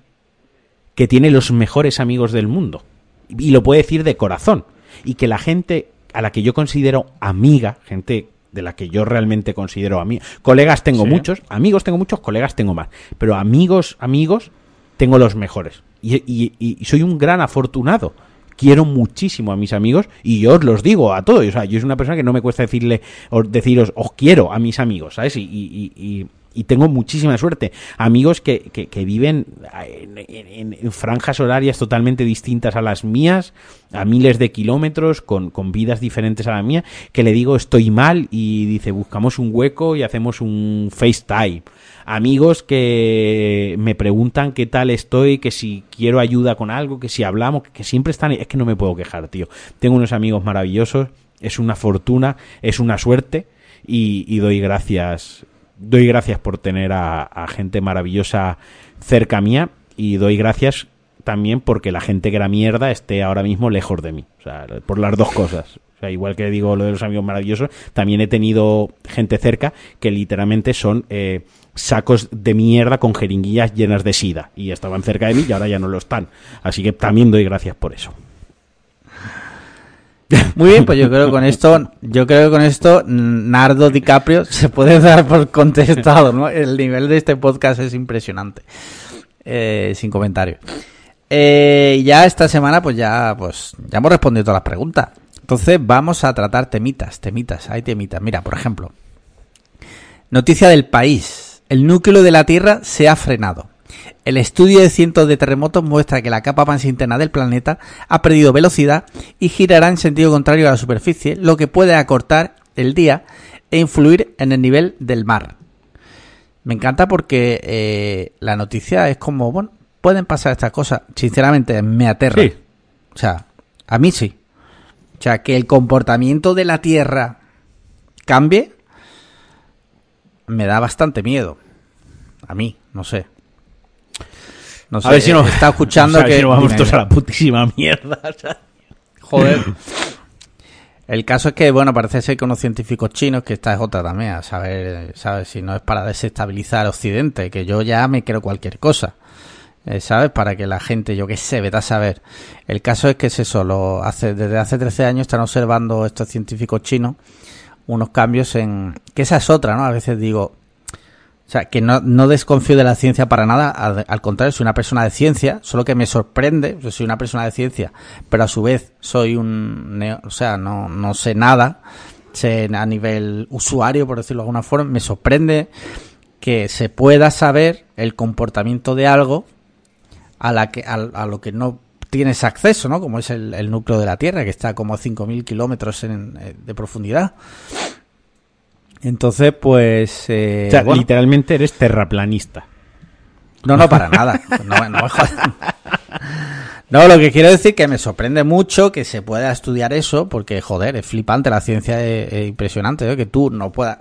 que tiene los mejores amigos del mundo. Y lo puede decir de corazón. Y que la gente a la que yo considero amiga, gente de la que yo realmente considero amiga, colegas tengo Sí. muchos, amigos tengo muchos, colegas tengo más. Pero amigos, amigos, tengo los mejores. Y, y- soy un gran afortunado. Quiero muchísimo a mis amigos y yo os los digo a todos. O sea, yo soy una persona que no me cuesta decirle, o deciros, os quiero a mis amigos, ¿sabes? Y, y- y- tengo muchísima suerte. Amigos que, que- que viven en, en- franjas horarias totalmente distintas a las mías, a miles de kilómetros, con, con vidas diferentes a la mía, que le digo estoy mal y dice buscamos un hueco y hacemos un FaceTime. Amigos que me preguntan qué tal estoy, que si quiero ayuda con algo, que si hablamos, que siempre están... Es que no me puedo quejar, tío. Tengo unos amigos maravillosos, es una fortuna, es una suerte y doy gracias doy gracias por tener a, gente maravillosa cerca mía y doy gracias también porque la gente que era mierda esté ahora mismo lejos de mí. O sea, por las dos cosas. O sea, igual que digo lo de los amigos maravillosos, también he tenido gente cerca que literalmente son eh, sacos de mierda con jeringuillas llenas de sida. Y estaban cerca de mí y ahora ya no lo están. Así que también doy gracias por eso. Muy bien, pues yo creo que con esto, yo creo que con esto Nardo DiCaprio se puede dar por contestado, ¿no? El nivel de este podcast es impresionante. Eh, sin comentarios. Eh, ya esta semana, pues ya, pues ya hemos respondido todas las preguntas. Entonces vamos a tratar temitas, temitas, hay temitas. Mira, por ejemplo, noticia del país. El núcleo de la Tierra se ha frenado. El estudio de cientos de terremotos muestra que la capa más interna del planeta ha perdido velocidad y girará en sentido contrario a la superficie, lo que puede acortar el día e influir en el nivel del mar. Me encanta porque eh, la noticia es como, bueno, pueden pasar estas cosas. Sinceramente, me aterra. O sea, a mí sí. O sea, que el comportamiento de la Tierra cambie, me da bastante miedo. A mí, no sé. No sé, a ver si nos está escuchando [LAUGHS] que. vamos todos a la putísima mierda. [LAUGHS] Joder. [LAUGHS] El caso es que, bueno, parece ser que unos científicos chinos, que esta es otra también, a saber, ¿sabes? Si no es para desestabilizar Occidente, que yo ya me creo cualquier cosa, eh, ¿sabes? Para que la gente, yo qué sé, vete a saber. El caso es que es eso, lo hace, desde hace 13 años están observando estos científicos chinos unos cambios en... que esa es otra, ¿no? A veces digo, sea, que no, no desconfío de la ciencia para nada, al, contrario, soy una persona de ciencia, solo que me sorprende, soy una persona de ciencia, pero a su vez soy un, o sea, no, no sé nada, sé a nivel usuario, por decirlo de alguna forma, me sorprende que se pueda saber el comportamiento de algo a, la que, a, lo que no tienes acceso, ¿no? Como es el, núcleo de la Tierra, que está como a 5.000 kilómetros de profundidad. Entonces, pues... Eh, literalmente eres terraplanista. No, no, para nada. No, no, no, lo que quiero decir que me sorprende mucho que se pueda estudiar eso, porque, joder, es flipante, la ciencia es, impresionante, ¿eh? que tú no puedas...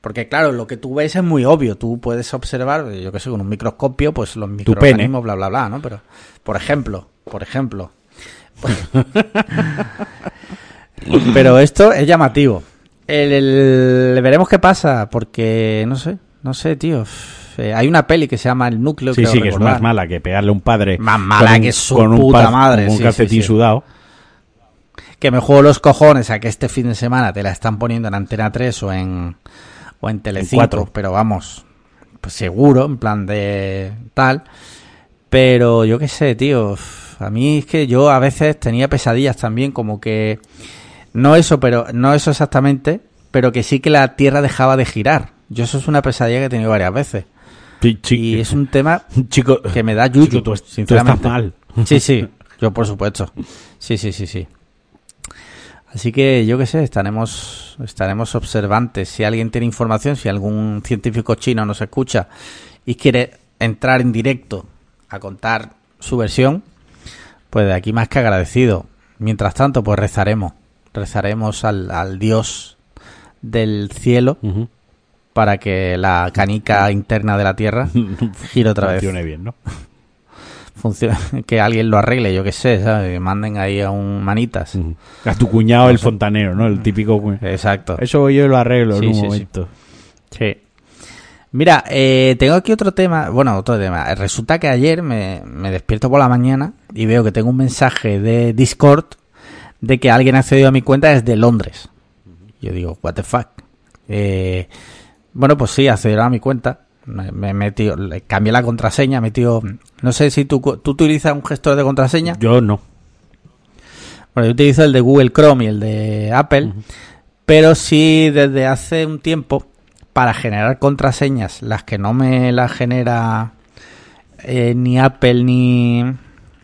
Porque, claro, lo que tú ves es muy obvio. Tú puedes observar, yo que sé, con un microscopio, pues los microorganismos, bla, bla, bla, ¿no? Pero, por ejemplo, por ejemplo... [LAUGHS] Pero esto es llamativo. El, veremos qué pasa, porque no sé, no sé, tío. Eh, hay una peli que se llama El Núcleo. Sí, sí, que es más mala que pegarle a un padre. Más mala que su puta madre. Con un calcetín sudado. Que me juego los cojones a que este fin de semana te la están poniendo en Antena 3 o en, o en Telecinco. pero vamos, pues seguro, en plan de tal. Pero yo qué sé, tío. A mí es que yo a veces tenía pesadillas también, como que no eso, pero no eso exactamente, pero que sí que la Tierra dejaba de girar. Yo eso es una pesadilla que he tenido varias veces. y es un tema [LAUGHS] chico, que me da yuyu, sinceramente. mal. Sí, sí, [LAUGHS] yo por supuesto. Sí, sí, sí, sí. Así que yo qué sé, estaremos, estaremos observantes. Si alguien tiene información, si algún científico chino nos escucha y quiere entrar en directo a contar su versión, pues de aquí más que agradecido. Mientras tanto, pues rezaremos rezaremos al, al Dios del cielo para que la canica interna de la Tierra [LAUGHS] gire otra vez. Funcione bien, ¿no? [LAUGHS] que alguien lo arregle, yo qué sé, ¿sabes? manden ahí a un manitas. A tu cuñado el fontanero, ¿no? El típico. Exacto. Eso yo lo arreglo en un momento. Sí. Mira, eh, tengo aquí otro tema. Bueno, otro tema. Resulta que ayer me, me despierto por la mañana y veo que tengo un mensaje de Discord de que alguien ha accedido a mi cuenta desde Londres. Yo digo, what the fuck. Eh, bueno, pues sí, accedió a mi cuenta. Me, le cambié la contraseña, metido. No sé si tú, tú utilizas un gestor de contraseña. Yo no. Bueno, yo utilizo el de Google Chrome y el de Apple. Pero sí, desde hace un tiempo, para generar contraseñas, las que no me las genera eh, ni Apple ni,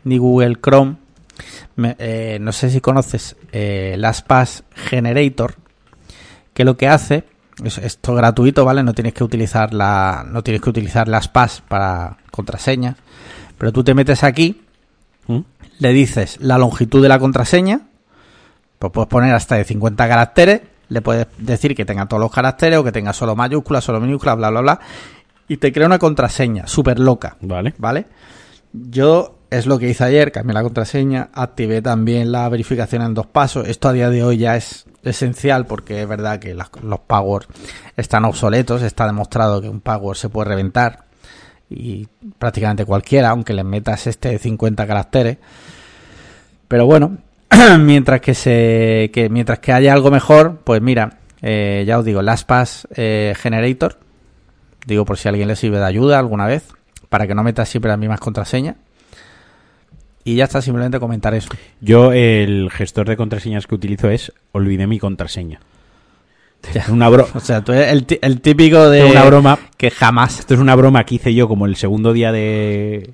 ni Google Chrome, eh, no sé si conoces eh, LastPass Generator, que lo que hace es esto gratuito, ¿vale? No tienes que utilizar la no tienes que utilizar LastPass para contraseña, pero tú te metes aquí, ¿Mm? le dices la longitud de la contraseña, pues puedes poner hasta de 50 caracteres, le puedes decir que tenga todos los caracteres o que tenga solo mayúsculas, solo minúsculas, bla bla bla, y te crea una contraseña súper loca, ¿vale? ¿Vale? Yo es lo que hice ayer, cambié la contraseña, activé también la verificación en dos pasos. Esto a día de hoy ya es esencial porque es verdad que los passwords están obsoletos, está demostrado que un password se puede reventar y prácticamente cualquiera, aunque le metas este de 50 caracteres. Pero bueno, [CLEARS THROAT] mientras que se mientras que haya algo mejor, pues mira, eh, ya os digo, LastPass eh, Generator, digo por si a alguien le sirve de ayuda alguna vez, para que no metas siempre las mismas contraseñas. Y ya está, simplemente comentar eso. Yo el gestor de contraseñas que utilizo es olvidé mi contraseña. Es una, bro- [LAUGHS] O sea, tú eres el, el típico de una broma. que jamás. Esto es una broma que hice yo como el segundo día de,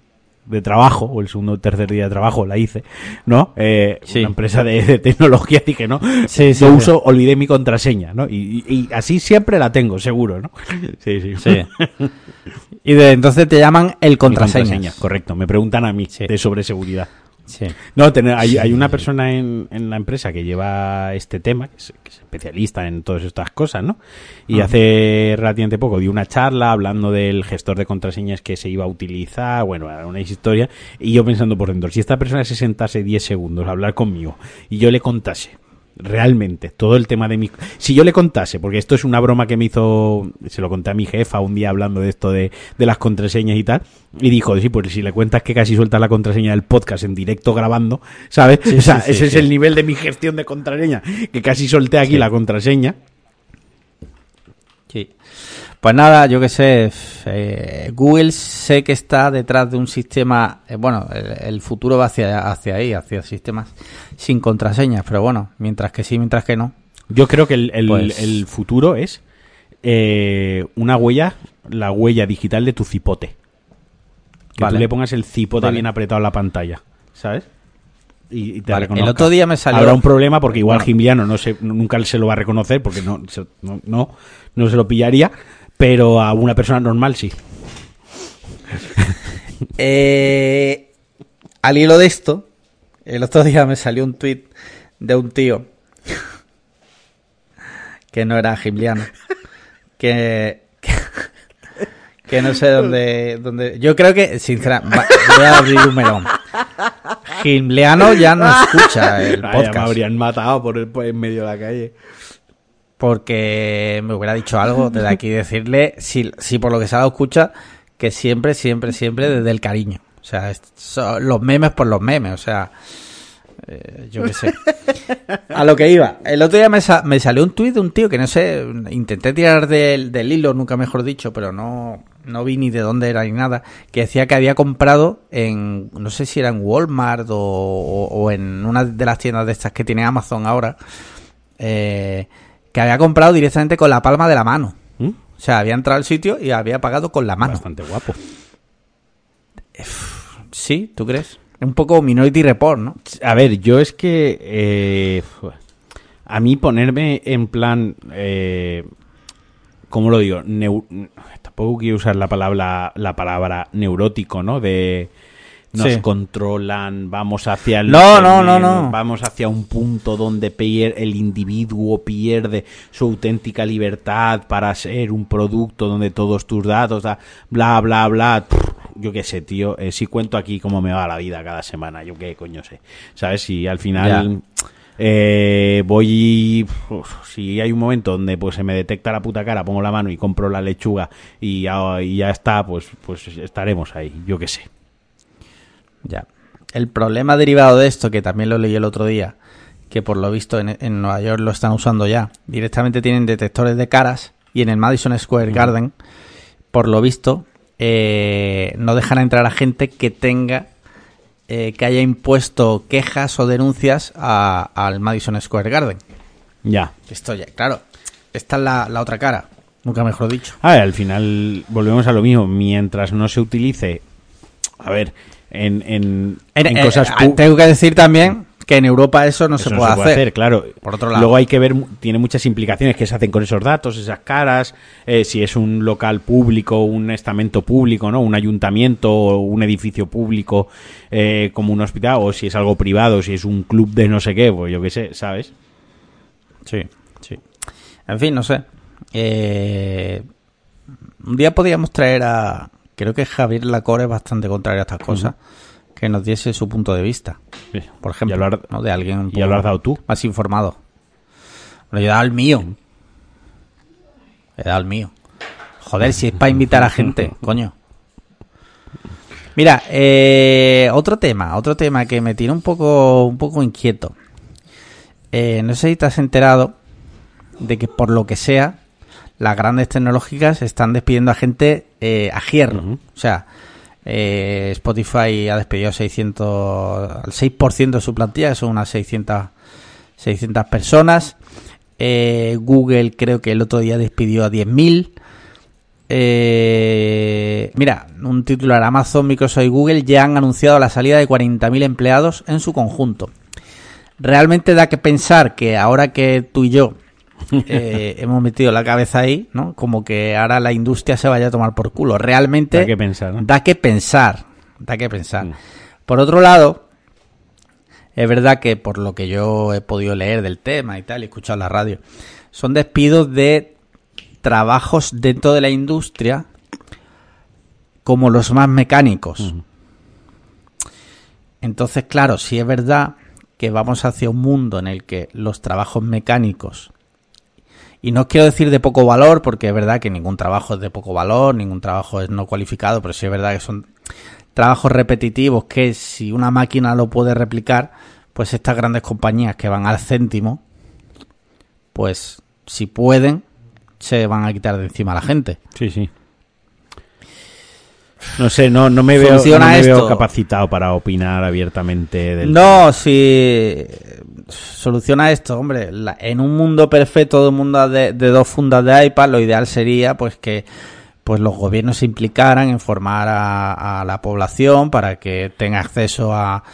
de trabajo, o el segundo o tercer día de trabajo la hice, ¿no? Eh, Sí. Una empresa de, de tecnología, [LAUGHS] dije, ¿no? Sí, sí, Yo uso, olvidé mi contraseña, ¿no? Y, y- y así siempre la tengo, seguro, ¿no? [LAUGHS] Sí, sí. Sí. [LAUGHS] y de entonces te llaman el Mi contraseña. correcto. Me preguntan a mí de sobre seguridad. Sí. No, tener- hay, hay una persona en, en la empresa que lleva este tema, que es, que es especialista en todas estas cosas, ¿no? Y Ajá. hace relativamente poco dio una charla hablando del gestor de contraseñas que se iba a utilizar, bueno, era una historia, y yo pensando por dentro, si esta persona se sentase 10 segundos a hablar conmigo y yo le contase realmente todo el tema de mi si yo le contase porque esto es una broma que me hizo se lo conté a mi jefa un día hablando de esto de, de las contraseñas y tal y dijo sí pues si le cuentas que casi sueltas la contraseña del podcast en directo grabando sabes Sí, [LAUGHS] o sea sí, sí, ese es el nivel de mi gestión de contraseña que casi solté aquí la contraseña. Sí. Pues nada, yo qué sé, eh, Google sé que está detrás de un sistema, eh, bueno, el, el futuro va hacia, hacia ahí, hacia sistemas sin contraseñas, pero bueno, mientras que sí, mientras que no. yo creo que el, el- Pues- el futuro es eh, una huella la huella digital de tu cipote que Vale. tú le pongas el cipote Vale. bien apretado en la pantalla sabes y, y te Vale, El otro día me salió... Habrá un problema porque igual Bueno. Gimliano no se, nunca se lo va a reconocer porque no, se- no, no, no se lo pillaría, pero a una persona normal sí. [LAUGHS] Eh, al hilo de esto, el otro día me salió un tweet de un tío que no era gimliano, que, que, que no sé dónde, dónde... Yo creo que, sinceramente, voy a abrir un melón. Gimliano ya no escucha el Vaya, me podcast. habrían matado por, el, por en medio de la calle. Porque me hubiera dicho algo desde aquí [LAUGHS] decirle si, si por lo que se ha dado escucha que siempre siempre siempre desde el cariño. O sea son los memes por los memes o sea eh, yo qué sé. A lo que iba el otro día me, sa- me salió un tuit de un tío que no sé intenté tirar del, del hilo nunca mejor dicho pero no no vi ni de dónde era ni nada que decía que había comprado en no sé si era en Walmart o, o- o en una de las tiendas de estas que tiene Amazon ahora eh, que había comprado directamente con la palma de la mano. ¿Mm? O sea, había entrado al sitio y había pagado con la mano. Bastante guapo. Sí, ¿tú crees? Un poco Minority Report, ¿no? A ver, yo es que eh, a mí ponerme en plan, eh, ¿cómo lo digo? Neu- tampoco quiero usar la palabra la palabra neurótico, ¿no? De nos Sí. controlan, vamos hacia el No, no, no, no. vamos hacia un punto donde pier- el individuo pierde su auténtica libertad para ser un producto donde todos tus datos, da- bla, bla, bla. Yo qué sé, tío. Eh, si cuento aquí cómo me va la vida cada semana, yo qué coño sé. ¿Sabes? Si al final eh, voy. uf, si hay un momento donde pues se me detecta la puta cara, pongo la mano y compro la lechuga y ya, y ya está, pues, pues estaremos ahí. Yo qué sé. Ya. El problema derivado de esto, que también lo leí el otro día, que por lo visto en, en Nueva York lo están usando ya, directamente tienen detectores de caras y en el Madison Square Garden, por lo visto, eh, no dejan entrar a gente que tenga, eh, que haya impuesto quejas o denuncias a- al Madison Square Garden. Ya. Esto ya, claro, esta es la, la otra cara, nunca mejor dicho. A ver, al final volvemos a lo mismo. Mientras no se utilice, a ver, en, en, En- en eh, cosas eh, tengo que decir también que en Europa eso no eso se puede hacer. claro. Por otro lado. Luego hay que ver, tiene muchas implicaciones que se hacen con esos datos, esas caras, eh, si es un local público, un estamento público, ¿no? Un ayuntamiento o un edificio público eh, como un hospital, o si es algo privado, si es un club de no sé qué, pues yo qué sé, ¿sabes? Sí, sí. En fin, no sé. Eh, un día podríamos traer a. Creo que Javier Lacore es bastante contrario a estas cosas. que nos diese su punto de vista. Sí. Por ejemplo, ¿no? de alguien un ya lo has dado tú. más informado. Bueno, yo he dado el mío. He dado el mío. Joder, si es para invitar a gente, [LAUGHS] coño. Mira, eh, otro tema, otro tema que me tiene un poco, un poco inquieto. Eh, no sé si te has enterado de que por lo que sea, las grandes tecnológicas están despidiendo a gente eh, a hierro. O sea, eh, Spotify ha despedido 600, al 6% de su plantilla, son unas 600, 600 personas. Eh, Google creo que el otro día despidió a 10.000. Eh, mira, un titular, Amazon, Microsoft y Google ya han anunciado la salida de 40.000 empleados en su conjunto. Realmente da que pensar que ahora que tú y yo [LAUGHS] eh, hemos metido la cabeza ahí, ¿no? Como que ahora la industria se vaya a tomar por culo. Realmente Da que pensar, ¿no? da que pensar, da que pensar. Mm. Por otro lado, es verdad que por lo que yo he podido leer del tema y tal, y escuchar la radio, son despidos de trabajos dentro de la industria como los más mecánicos. Entonces, claro, sí es verdad que vamos hacia un mundo en el que los trabajos mecánicos, y no quiero decir de poco valor, porque es verdad que ningún trabajo es de poco valor, ningún trabajo es no cualificado, pero sí es verdad que son trabajos repetitivos que si una máquina lo puede replicar, pues estas grandes compañías que van al céntimo, pues si pueden, se van a quitar de encima a la gente. Sí, sí. No sé, no, no me, veo, no me veo capacitado para opinar abiertamente del No, si soluciona esto, hombre, la- en un mundo perfecto de un mundo de, de dos fundas de iPad, lo ideal sería pues que pues los gobiernos se implicaran en formar a, a la población para que tenga acceso a,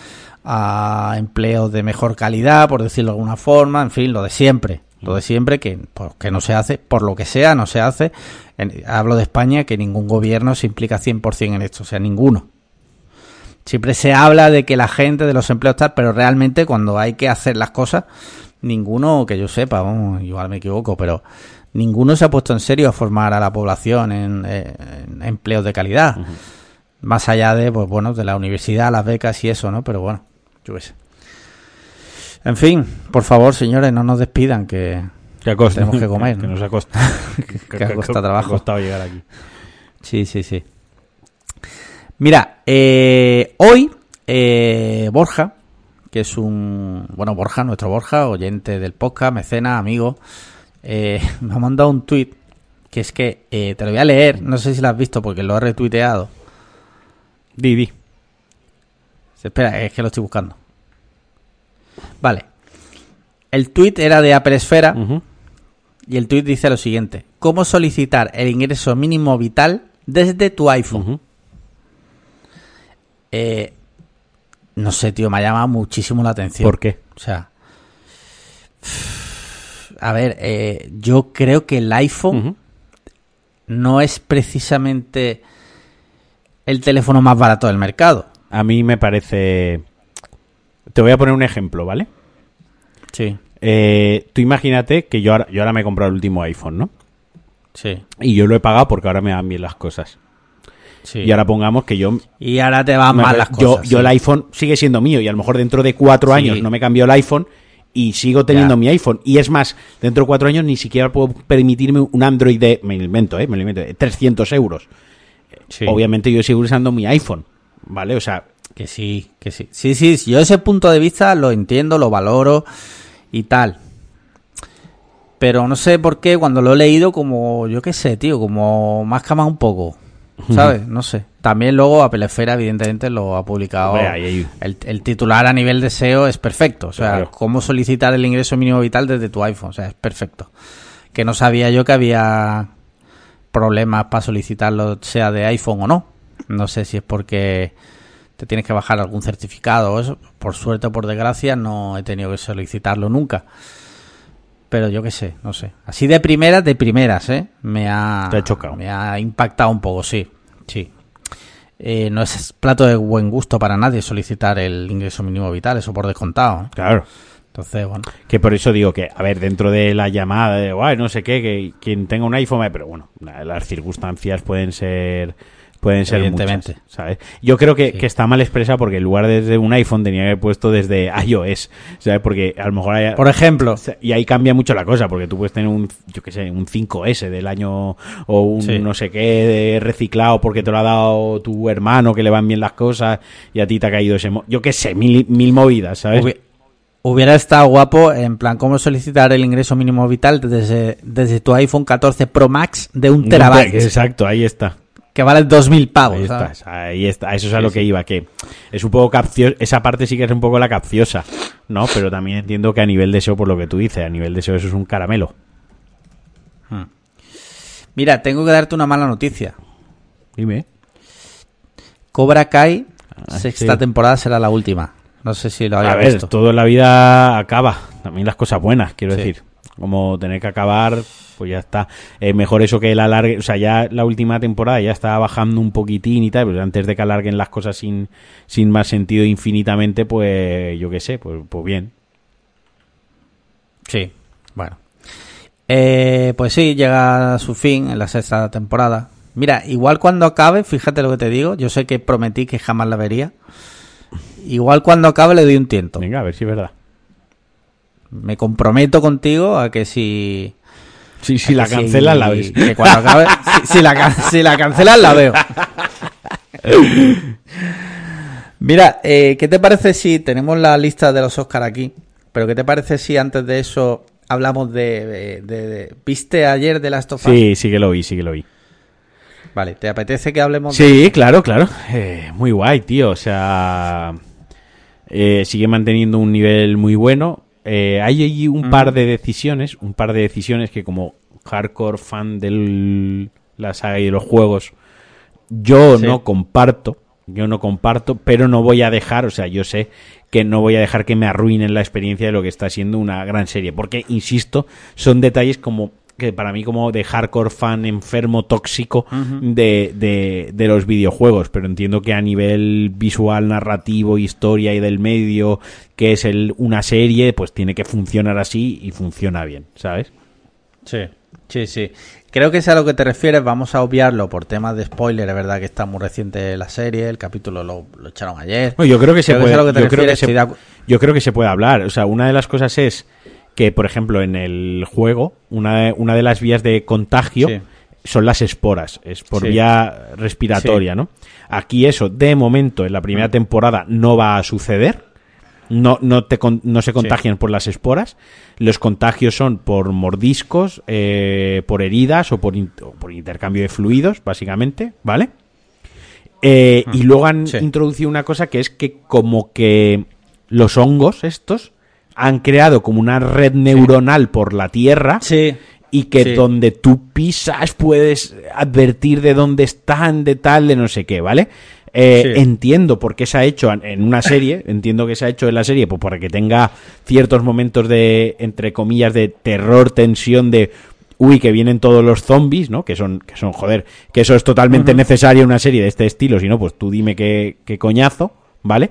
a empleos de mejor calidad, por decirlo de alguna forma, en fin, lo de siempre, lo de siempre que, pues, que no se hace, por lo que sea, no se hace. En- hablo de España, que ningún gobierno se implica 100% en esto, o sea, ninguno. Siempre se habla de que la gente, de los empleos tal, pero realmente cuando hay que hacer las cosas, ninguno, que yo sepa, vamos, igual me equivoco, pero ninguno se ha puesto en serio a formar a la población en, en empleos de calidad. Más allá de, pues bueno, de la universidad, las becas y eso, ¿no? Pero bueno, yo qué sé. En fin, por favor, señores, no nos despidan, que Que Tenemos que comer, [LAUGHS] Que ¿no? nos ha costado. [LAUGHS] Que ha costado trabajo. Ha costado llegar aquí. Sí, sí, sí. Mira, eh, hoy eh, Borja, que es un... Bueno, Borja, nuestro Borja, oyente del podcast, mecena, amigo, eh, [LAUGHS] me ha mandado un tweet que es que eh, te lo voy a leer, no sé si lo has visto porque lo he retuiteado. Di, di. Espera, es que lo estoy buscando. Vale. El tweet era de Apple Esfera y el tweet dice lo siguiente. ¿Cómo solicitar el ingreso mínimo vital desde tu iPhone? Eh, no sé, tío, me ha llamado muchísimo la atención. ¿Por qué? O sea, a ver, eh, yo creo que el iPhone no es precisamente el teléfono más barato del mercado. A mí me parece... Te voy a poner un ejemplo, ¿vale? Sí, Eh, tú imagínate que yo ahora, yo ahora me he comprado el último iPhone, ¿no? sí, Y yo lo he pagado porque ahora me dan bien las cosas. Sí. Y ahora pongamos que yo... Y ahora te van mal las yo, cosas. yo sí. el iPhone sigue siendo mío y a lo mejor dentro de cuatro Sí. años no me cambió el iPhone y sigo teniendo Ya. mi iPhone. Y es más, dentro de cuatro años ni siquiera puedo permitirme un Android de... Me lo invento, ¿eh? Me lo invento. de 300 euros. Obviamente yo sigo usando mi iPhone, ¿vale? O sea, Que sí, que sí. Sí, sí, sí, yo ese punto de vista lo entiendo, lo valoro y tal. Pero no sé por qué cuando lo he leído como, yo qué sé, tío, como más cama un poco. ¿Sabes? No sé. También luego Apple Esfera evidentemente lo ha publicado. Ahí el titular a nivel de SEO es perfecto. O sea, Claro. cómo solicitar el ingreso mínimo vital desde tu iPhone. O sea, es perfecto. Que no sabía yo que había problemas para solicitarlo, sea de iPhone o no. No sé si es porque te tienes que bajar algún certificado o eso. Por suerte o por desgracia no he tenido que solicitarlo nunca. Pero yo qué sé, no sé. Así de primeras, de primeras, ¿eh? Me ha, Te ha chocado. Me ha impactado un poco, sí. Sí. Eh, no es plato de buen gusto para nadie solicitar el ingreso mínimo vital, eso por descontado. ¿eh? claro. Entonces, bueno. Que por eso digo que, a ver, dentro de la llamada de, guay, no sé qué, que quien tenga un iPhone, pero bueno, la- las circunstancias pueden ser Pueden ser Evidentemente. muchas, ¿sabes? Yo creo que, Sí. que está mal expresa porque en lugar de desde un iPhone tenía que haber puesto desde iOS, ¿sabes? Porque a lo mejor hay, Por ejemplo, y ahí cambia mucho la cosa, porque tú puedes tener un, yo qué sé, un 5S del año o un Sí. no sé qué de reciclado porque te lo ha dado tu hermano que le van bien las cosas y a ti te ha caído ese... mo- Yo qué sé, mil, mil movidas, ¿sabes? hubi- hubiera estado guapo, en plan, cómo solicitar el ingreso mínimo vital desde, desde tu iPhone 14 Pro Max de un terabyte, Exacto, ahí está. Que vale 2.000 pavos. Ahí ahí está, eso es a Sí, lo sí. que iba, que es un poco capcioso, esa parte sí que es un poco la capciosa, ¿no? Pero también entiendo que a nivel de SEO, por lo que tú dices, a nivel de SEO eso es un caramelo. Mira, tengo que darte una mala noticia. Dime. Cobra Kai, Ah, sexta sí. temporada será la última. No sé si lo A ver, visto. todo en la vida acaba, también las cosas buenas, quiero Sí. decir. Como tener que acabar, pues ya está. Eh, mejor eso que el alargue, o sea, ya la última temporada ya está bajando un poquitín y tal, pero antes de que alarguen las cosas sin, sin más sentido infinitamente, pues yo qué sé, pues, pues bien. Sí, bueno. Eh, pues sí, llega a su fin en la sexta temporada. Mira, igual cuando acabe, fíjate lo que te digo, yo sé que prometí que jamás la vería. Igual cuando acabe le doy un tiento. Venga, a ver si es verdad. Me comprometo contigo a que si... Sí, si la que si- cancelas la ves. Que cuando acabe... [LAUGHS] si, si la, si la cancelas la veo. Mira, eh, ¿qué te parece si tenemos la lista de los Oscar aquí? Pero ¿qué te parece si antes de eso hablamos de... de- de- de- ¿Viste ayer de Last of Us? Sí, sí que lo vi, sí que lo vi. Vale, ¿te apetece que hablemos de... Sí, claro, claro. Eh, muy guay, tío. O sea, eh, sigue manteniendo un nivel muy bueno. Eh, hay allí un Mm. par de decisiones, un par de decisiones que como hardcore fan de la saga y de los juegos, yo Sí. no comparto. Yo no comparto, pero no voy a dejar, o sea, yo sé que no voy a dejar que me arruinen la experiencia de lo que está siendo una gran serie, porque, insisto, son detalles como que para mí como de hardcore fan enfermo tóxico de, de, de los videojuegos, pero entiendo que a nivel visual, narrativo, historia y del medio, que es el, una serie, pues tiene que funcionar así y funciona bien, ¿sabes? Sí, sí, sí. Creo que es a lo que te refieres. Vamos a obviarlo por temas de spoiler. Es verdad que está muy reciente la serie. El capítulo lo, lo echaron ayer. Yo creo que se puede hablar. O sea, una de las cosas es que, por ejemplo, en el juego, una de, una de las vías de contagio Sí. son las esporas. Es por Sí. vía respiratoria, ¿no? Aquí eso, de momento, en la Mm. primera temporada no va a suceder. No, no, te, no se contagian por las esporas. Los contagios son por mordiscos, eh, por heridas o por, o por intercambio de fluidos, básicamente, ¿vale? Eh, y luego han Mm. Introducido una cosa que es que como que los hongos estos han creado como una red neuronal por la Tierra Sí. y que Sí. donde tú pisas puedes advertir de dónde están, de tal, de no sé qué, ¿vale? Eh, Sí. Entiendo por qué se ha hecho en- en una serie, [LAUGHS] entiendo que se ha hecho en la serie pues para que tenga ciertos momentos de, entre comillas, de terror, tensión, de uy, que vienen todos los zombies, ¿no? Que son, que son, joder, que eso es totalmente necesario en una serie de este estilo, si no, pues tú dime qué, qué coñazo, ¿vale?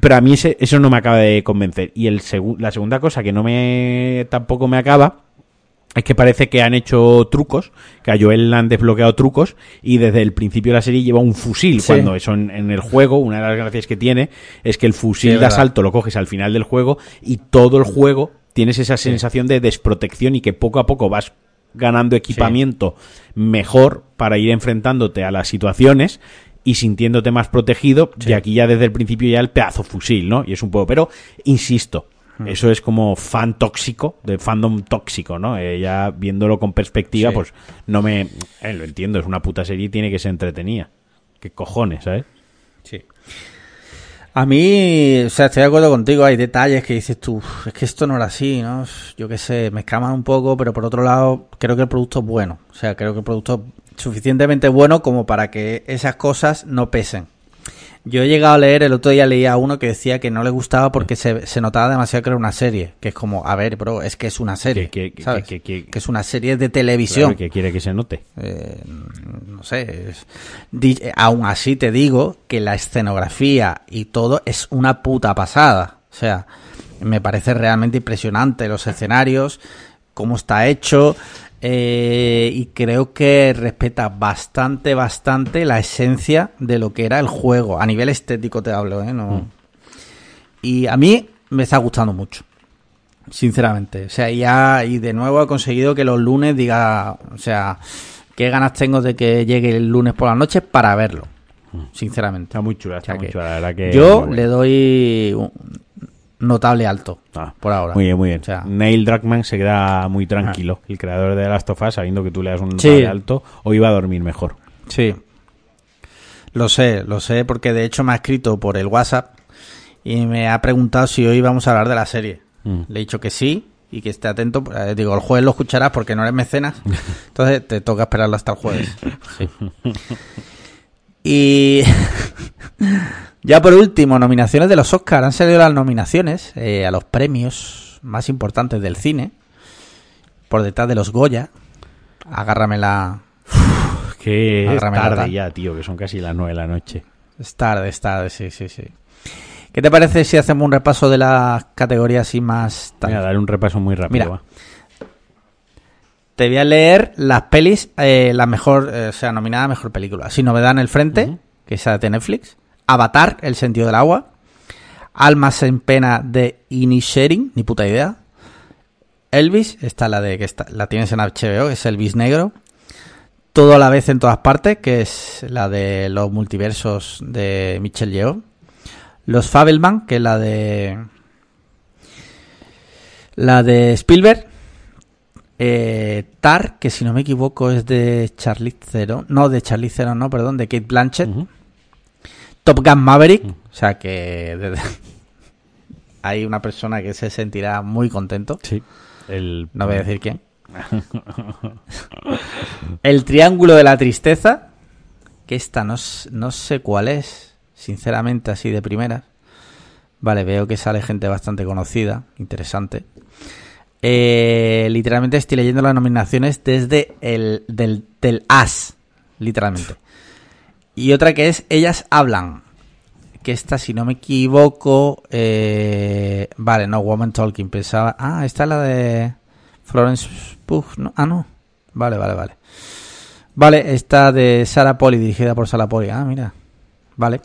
Pero a mí ese- eso no me acaba de convencer. Y el segu- la segunda cosa que no me tampoco me acaba es que parece que han hecho trucos, que a Joel le han desbloqueado trucos y desde el principio de la serie lleva un fusil, Sí. cuando eso en, en el juego, una de las gracias que tiene es que el Sí, fusil es de asalto lo coges al final del juego y todo el juego tienes esa sensación de desprotección y que poco a poco vas ganando equipamiento mejor para ir enfrentándote a las situaciones y sintiéndote más protegido y aquí ya desde el principio ya el pedazo fusil, ¿no? Y es un poco, pero insisto, Hmm. eso es como fan tóxico, de fandom tóxico, ¿no? Eh, ya viéndolo con perspectiva, Sí. pues no me... eh, lo entiendo, es una puta serie y tiene que ser entretenida. ¿Qué cojones, sabes? Sí. A mí, o sea, estoy de acuerdo contigo, hay detalles que dices tú, "Uf, es que esto no era así, ¿no? Yo qué sé, me escaman un poco, pero por otro lado, creo que el producto es bueno. O sea, creo que el producto suficientemente bueno como para que esas cosas no pesen. Yo he llegado a leer, el otro día leía a uno que decía que no le gustaba porque se, se notaba demasiado que era una serie. Que es como, a ver, bro, es que es una serie. Que- que- ¿sabes? que- que- que es una serie de televisión. Claro, que quiere que se note. Eh, no sé. es- aún así te digo que la escenografía y todo es una puta pasada. O sea, me parece realmente impresionante los escenarios, cómo está hecho. Eh, y creo que respeta bastante, bastante la esencia de lo que era el juego. A nivel estético te hablo, ¿eh? No... Mm. Y a mí me está gustando mucho. Sinceramente. O sea, ya, y de nuevo he conseguido que los lunes diga, o sea, qué ganas tengo de que llegue el lunes por la noche para verlo. Sinceramente. Está muy chula, está O sea muy chula, la verdad que... Yo le doy un notable alto Ah, por ahora. Muy bien, muy bien. O sea- Neil Druckmann se queda muy tranquilo, el creador de Last of Us, sabiendo que tú le das un Sí. notable alto, o iba a dormir mejor. Sí. Lo sé, lo sé porque de hecho me ha escrito por el WhatsApp y me ha preguntado si hoy vamos a hablar de la serie. Mm. Le he dicho que sí y que esté atento. Eh, digo, el jueves lo escucharás porque no eres mecenas. [LAUGHS] Entonces te toca esperarlo hasta el jueves. Sí. Y [LAUGHS] ya por último, nominaciones de los Oscars. Han salido las nominaciones eh, a los premios más importantes del cine. Por detrás de los Goya. Agárrame la... Que es tarde ya, tío, que son casi las nueve de la noche. Es tarde, es tarde, sí, sí, sí. ¿Qué te parece si hacemos un repaso de las categorías así más... tal? Voy a dar un repaso muy rápido. Mira. va. Te voy a leer las pelis, eh, la mejor, eh, o sea, nominada a mejor película. Sin novedad en el frente, que es de Netflix. Avatar, El sentido del agua. Almas en pena de Inisherin, ni puta idea. Elvis, esta la de que la tienes en HBO, es Elvis negro. Todo a la vez en todas partes, que es la de los multiversos de Michelle Yeoh. Los Fabelman, que es la de la de Spielberg. Eh, Tar, que si no me equivoco es de Charlize Theron. No, de Charlize Theron, no, perdón, de Kate Blanchett. Top Gun Maverick. Mm. O sea que [LAUGHS] hay una persona que se sentirá muy contento. Sí. El... No voy a decir quién. [LAUGHS] El Triángulo de la Tristeza. Que esta no, no sé cuál es. Sinceramente, así de primeras. Vale, veo que sale gente bastante conocida. Interesante. Eh, literalmente estoy leyendo las nominaciones desde el del, del As. Literalmente. Y otra que es Ellas Hablan. Que esta, si no me equivoco. eh, vale, no, Woman Talking. Pensaba. Ah, esta es la de Florence Pugh. No, ah, no. Vale, vale, vale. Vale, esta de Sarah Poli, dirigida por Sarah Poli. Ah, mira. Vale.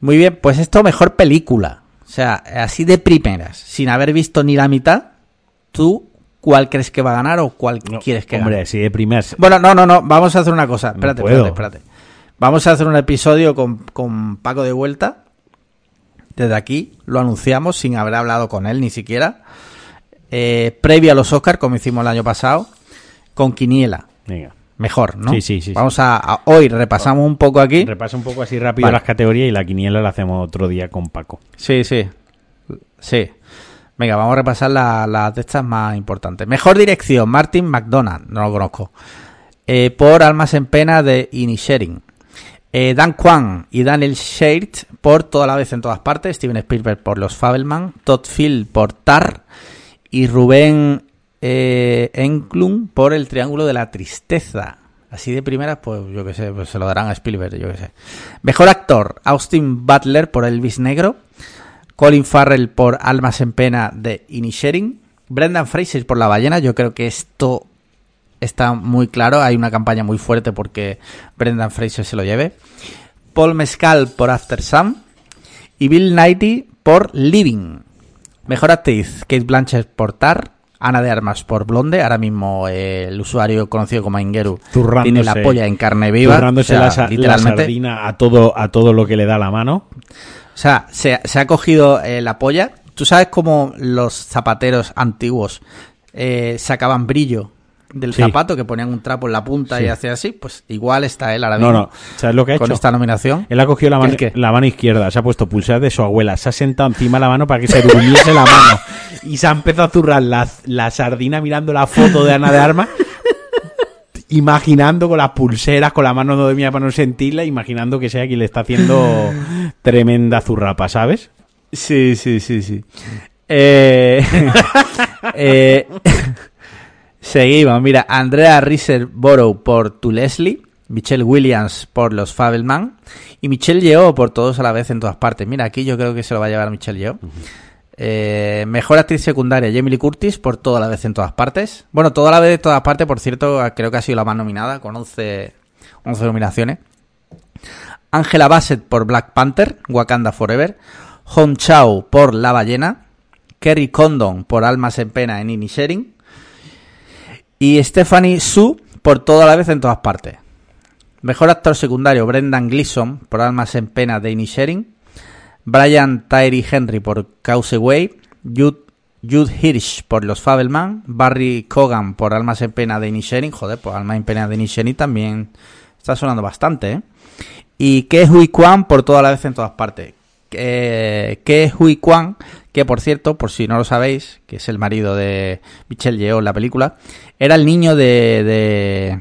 Muy bien, pues esto mejor película. O sea, así de primeras, sin haber visto ni la mitad, ¿tú cuál crees que va a ganar o cuál No, quieres que Hombre, gane? si de primeras... Bueno, no, no, no, vamos a hacer una cosa. Espérate, espérate, espérate. Vamos a hacer un episodio con, con Paco de vuelta. Desde aquí lo anunciamos sin haber hablado con él ni siquiera. Eh, previo a los Oscars, como hicimos el año pasado, con Quiniela. Venga. Mejor, ¿no? Sí, sí, sí, Vamos a, a- hoy repasamos un poco aquí. Repasa un poco así rápido Vale. las categorías y la quiniela la hacemos otro día con Paco. Sí, sí. Sí. Venga, vamos a repasar la- las de estas más importantes. Mejor dirección, Martin McDonald, no lo conozco. Eh, por Almas en Pena de Inisherin. Eh, Dan Kwan y Daniel Shade por Toda la vez en todas partes. Steven Spielberg por Los Fabelman. Todd Field por Tar. Y Rubén eh, Englund por El Triángulo de la Tristeza. Así de primeras, pues yo qué sé, pues se lo darán a Spielberg, yo qué sé. Mejor actor, Austin Butler por Elvis Negro. Colin Farrell por Almas en Pena de Inisherin. Brendan Fraser por La Ballena. Yo creo que esto está muy claro. Hay una campaña muy fuerte porque Brendan Fraser se lo lleve. Paul Mescal por After Sun. Y Bill Nighy por Living. Mejor actriz, Kate Blanchett por Tar. Ana de Armas por Blonde. Ahora mismo eh, el usuario conocido como Ingeru tiene la polla en carne viva. Zurrándose O sea, la, literalmente. sardina a todo, a todo lo que le da la mano. O sea, se, se ha cogido eh, la polla. ¿Tú sabes cómo los zapateros antiguos eh, sacaban brillo del Sí. zapato, que ponían un trapo en la punta Sí. y hacía así? Pues igual está él ahora No, mismo no. ¿Sabes lo que ha con hecho? esta nominación. Él ha cogido la mano, ¿El qué? la mano izquierda, se ha puesto pulsar de su abuela, se ha sentado encima de la mano para que se durmiese la mano. Y se ha empezado a zurrar la, la sardina mirando la foto de Ana de Armas, imaginando con las pulseras, con la mano de mía para no sentirla, imaginando que sea quien le está haciendo tremenda zurrapa, ¿sabes? Sí, sí, sí, sí. Eh, [LAUGHS] eh, seguimos. Mira, Andrea Riseborough por Tu Leslie. Michelle Williams por Los Fabelman. Y Michelle Yeoh por Todos a la vez en todas partes. Mira, aquí yo creo que se lo va a llevar Michelle Yeoh. Eh, mejor actriz secundaria, Jamie Lee Curtis, por toda la vez en todas partes. Bueno, toda la vez en todas partes, por cierto, creo que ha sido la más nominada, con 11, 11 nominaciones. Angela Bassett por Black Panther, Wakanda Forever. Hong Chao por La Ballena. Kerry Condon por Almas en Pena en Inisherin. Y Stephanie Su por toda la vez en todas partes. Mejor actor secundario, Brendan Gleeson por Almas en Pena de Inisherin. Brian Tyree Henry por Causeway. Jude, Hirsch por Los Fabelman. Barry Cogan por Almas en Pena de Inisherin. Joder, por Almas en Pena de Inisherin también está sonando bastante, ¿eh? Y Ke Hui Kwan por toda la vez en todas partes. Eh, Ke Hui Kwan, que por cierto, por si no lo sabéis, que es el marido de Michelle Yeoh en la película, era el niño de, de,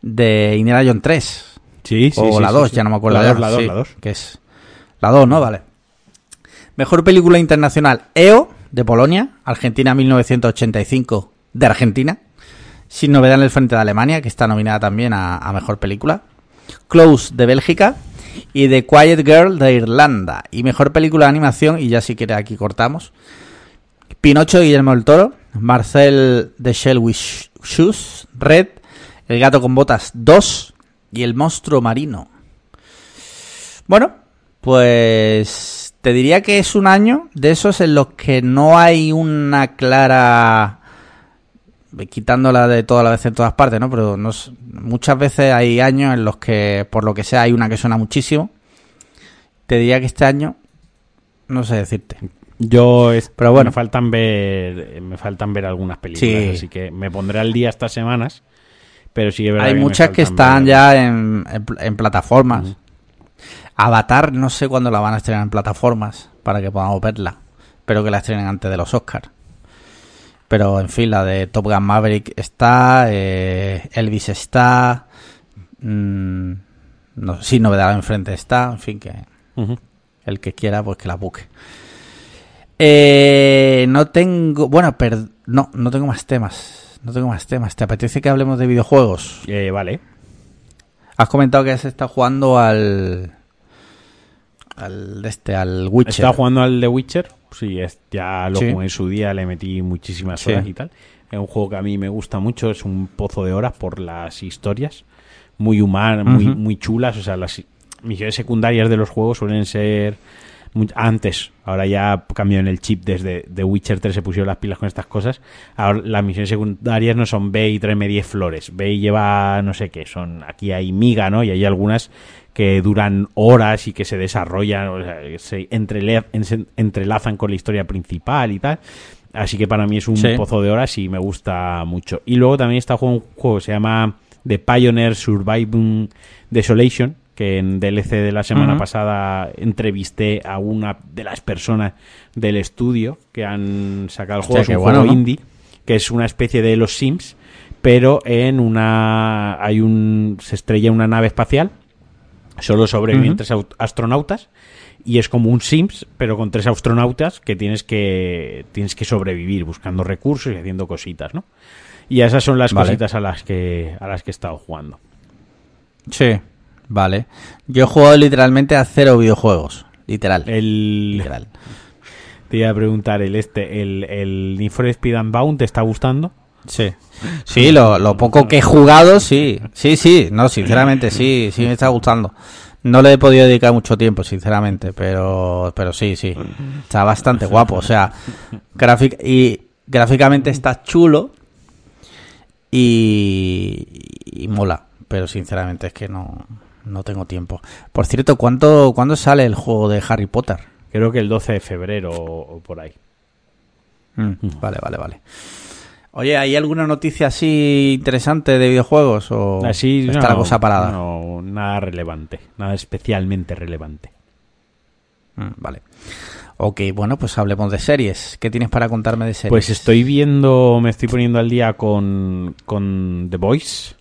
de Indiana Jones 3. Sí, sí. o sí, la sí, 2, sí. ya no me acuerdo. La ya, 2, la 2, sí, la 2. Que es la 2, ¿no? Vale. Mejor película internacional, EO, de Polonia, Argentina 1985, de Argentina. Sin novedad en el frente de Alemania, que está nominada también a, a Mejor Película. Close, de Bélgica. Y The Quiet Girl, de Irlanda. Y Mejor Película de Animación, y ya si quiere aquí cortamos. Pinocho, Guillermo del Toro. Marcel de Shell with Shoes, Red. El gato con botas 2. Y El monstruo marino. Bueno, pues te diría que es un año de esos en los que no hay una clara quitándola de toda la vez en todas partes, ¿no? Pero no muchas veces hay años en los que, por lo que sea, hay una que suena muchísimo. Te diría que este año, no sé decirte. Yo es, Pero bueno. me faltan ver me faltan ver algunas películas, Sí. así que me pondré al día estas semanas. Pero sí es verdad Hay muchas que están ver- ya en, en pl- en plataformas. Avatar, no sé cuándo la van a estrenar en plataformas para que podamos verla. Espero que la estrenen antes de los Oscars. Pero en fin, la de Top Gun Maverick está, eh, Elvis está, mm, no, sin novedad enfrente está, en fin, que el que quiera, pues que la busque. Eh, no tengo, bueno, per- no, no tengo más temas. No tengo más temas. ¿Te apetece que hablemos de videojuegos? Eh, vale. Has comentado que has estado jugando al. Al de este, al Witcher. Estaba jugando al The Witcher. Sí, es, ya lo Sí. jugué en su día, le metí muchísimas Sí. horas y tal. Es un juego que a mí me gusta mucho, es un pozo de horas por las historias. Muy humanas, muy, muy chulas. O sea, las misiones secundarias de los juegos suelen ser muy- antes. Ahora ya cambió en el chip desde The Witcher 3 se pusieron las pilas con estas cosas. Ahora las misiones secundarias no son ve y tráeme 10 flores. Ve y lleva no sé qué. Son aquí hay miga, ¿no? Y hay algunas que duran horas y que se desarrollan, o sea, se entrelazan con la historia principal y tal. Así que para mí es un Sí. pozo de horas y me gusta mucho. Y luego también está un juego que se llama The Pioneer Surviving Desolation, que en DLC de la semana pasada entrevisté a una de las personas del estudio que han sacado el juego. Es qué un bueno, juego ¿no? indie, que es una especie de los Sims, pero en una hay un se estrella una nave espacial solo sobreviven tres aut- astronautas y es como un Sims pero con tres astronautas que tienes que tienes que sobrevivir buscando recursos y haciendo cositas no y esas son las Vale. cositas a las que a las que he estado jugando Sí, vale. Yo he jugado literalmente a cero videojuegos. Literal. el Literal. [LAUGHS] te iba a preguntar el este el el Need for Speed Unbound te está gustando Sí. Sí, lo, lo poco que he jugado, sí. Sí, sí. No, sinceramente, sí. Sí me está gustando. No le he podido dedicar mucho tiempo, sinceramente, pero, pero sí, sí. Está bastante guapo. O sea, gráfic y gráficamente está chulo y, y mola. Pero sinceramente es que no, no tengo tiempo. Por cierto, ¿cuánto, ¿cuándo sale el juego de Harry Potter? creo que el 12 de febrero o, o por ahí Mm, vale, vale, vale. Oye, ¿hay alguna noticia así interesante de videojuegos o así está no, la cosa parada? no nada relevante nada especialmente relevante Mm, vale. Ok, bueno, pues hablemos de series. ¿Qué tienes para contarme de series? Pues estoy viendo, me estoy poniendo al día con, con The Voice.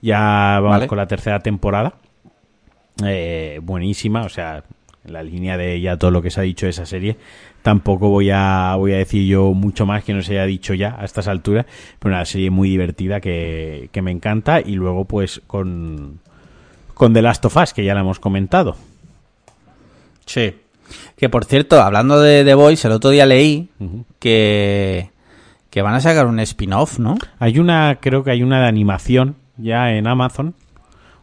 Ya vamos Vale. con la tercera temporada. Eh, buenísima, o sea, en la línea de ya todo lo que se ha dicho de esa serie. Tampoco voy a, voy a decir yo mucho más que no se haya dicho ya a estas alturas. Pero una serie muy divertida que, que me encanta. Y luego, pues, con, con The Last of Us, que ya la hemos comentado. Sí. Que por cierto, hablando de The Voice, el otro día leí que, que van a sacar un spin-off, ¿no? Hay una, creo que hay una de animación ya en Amazon.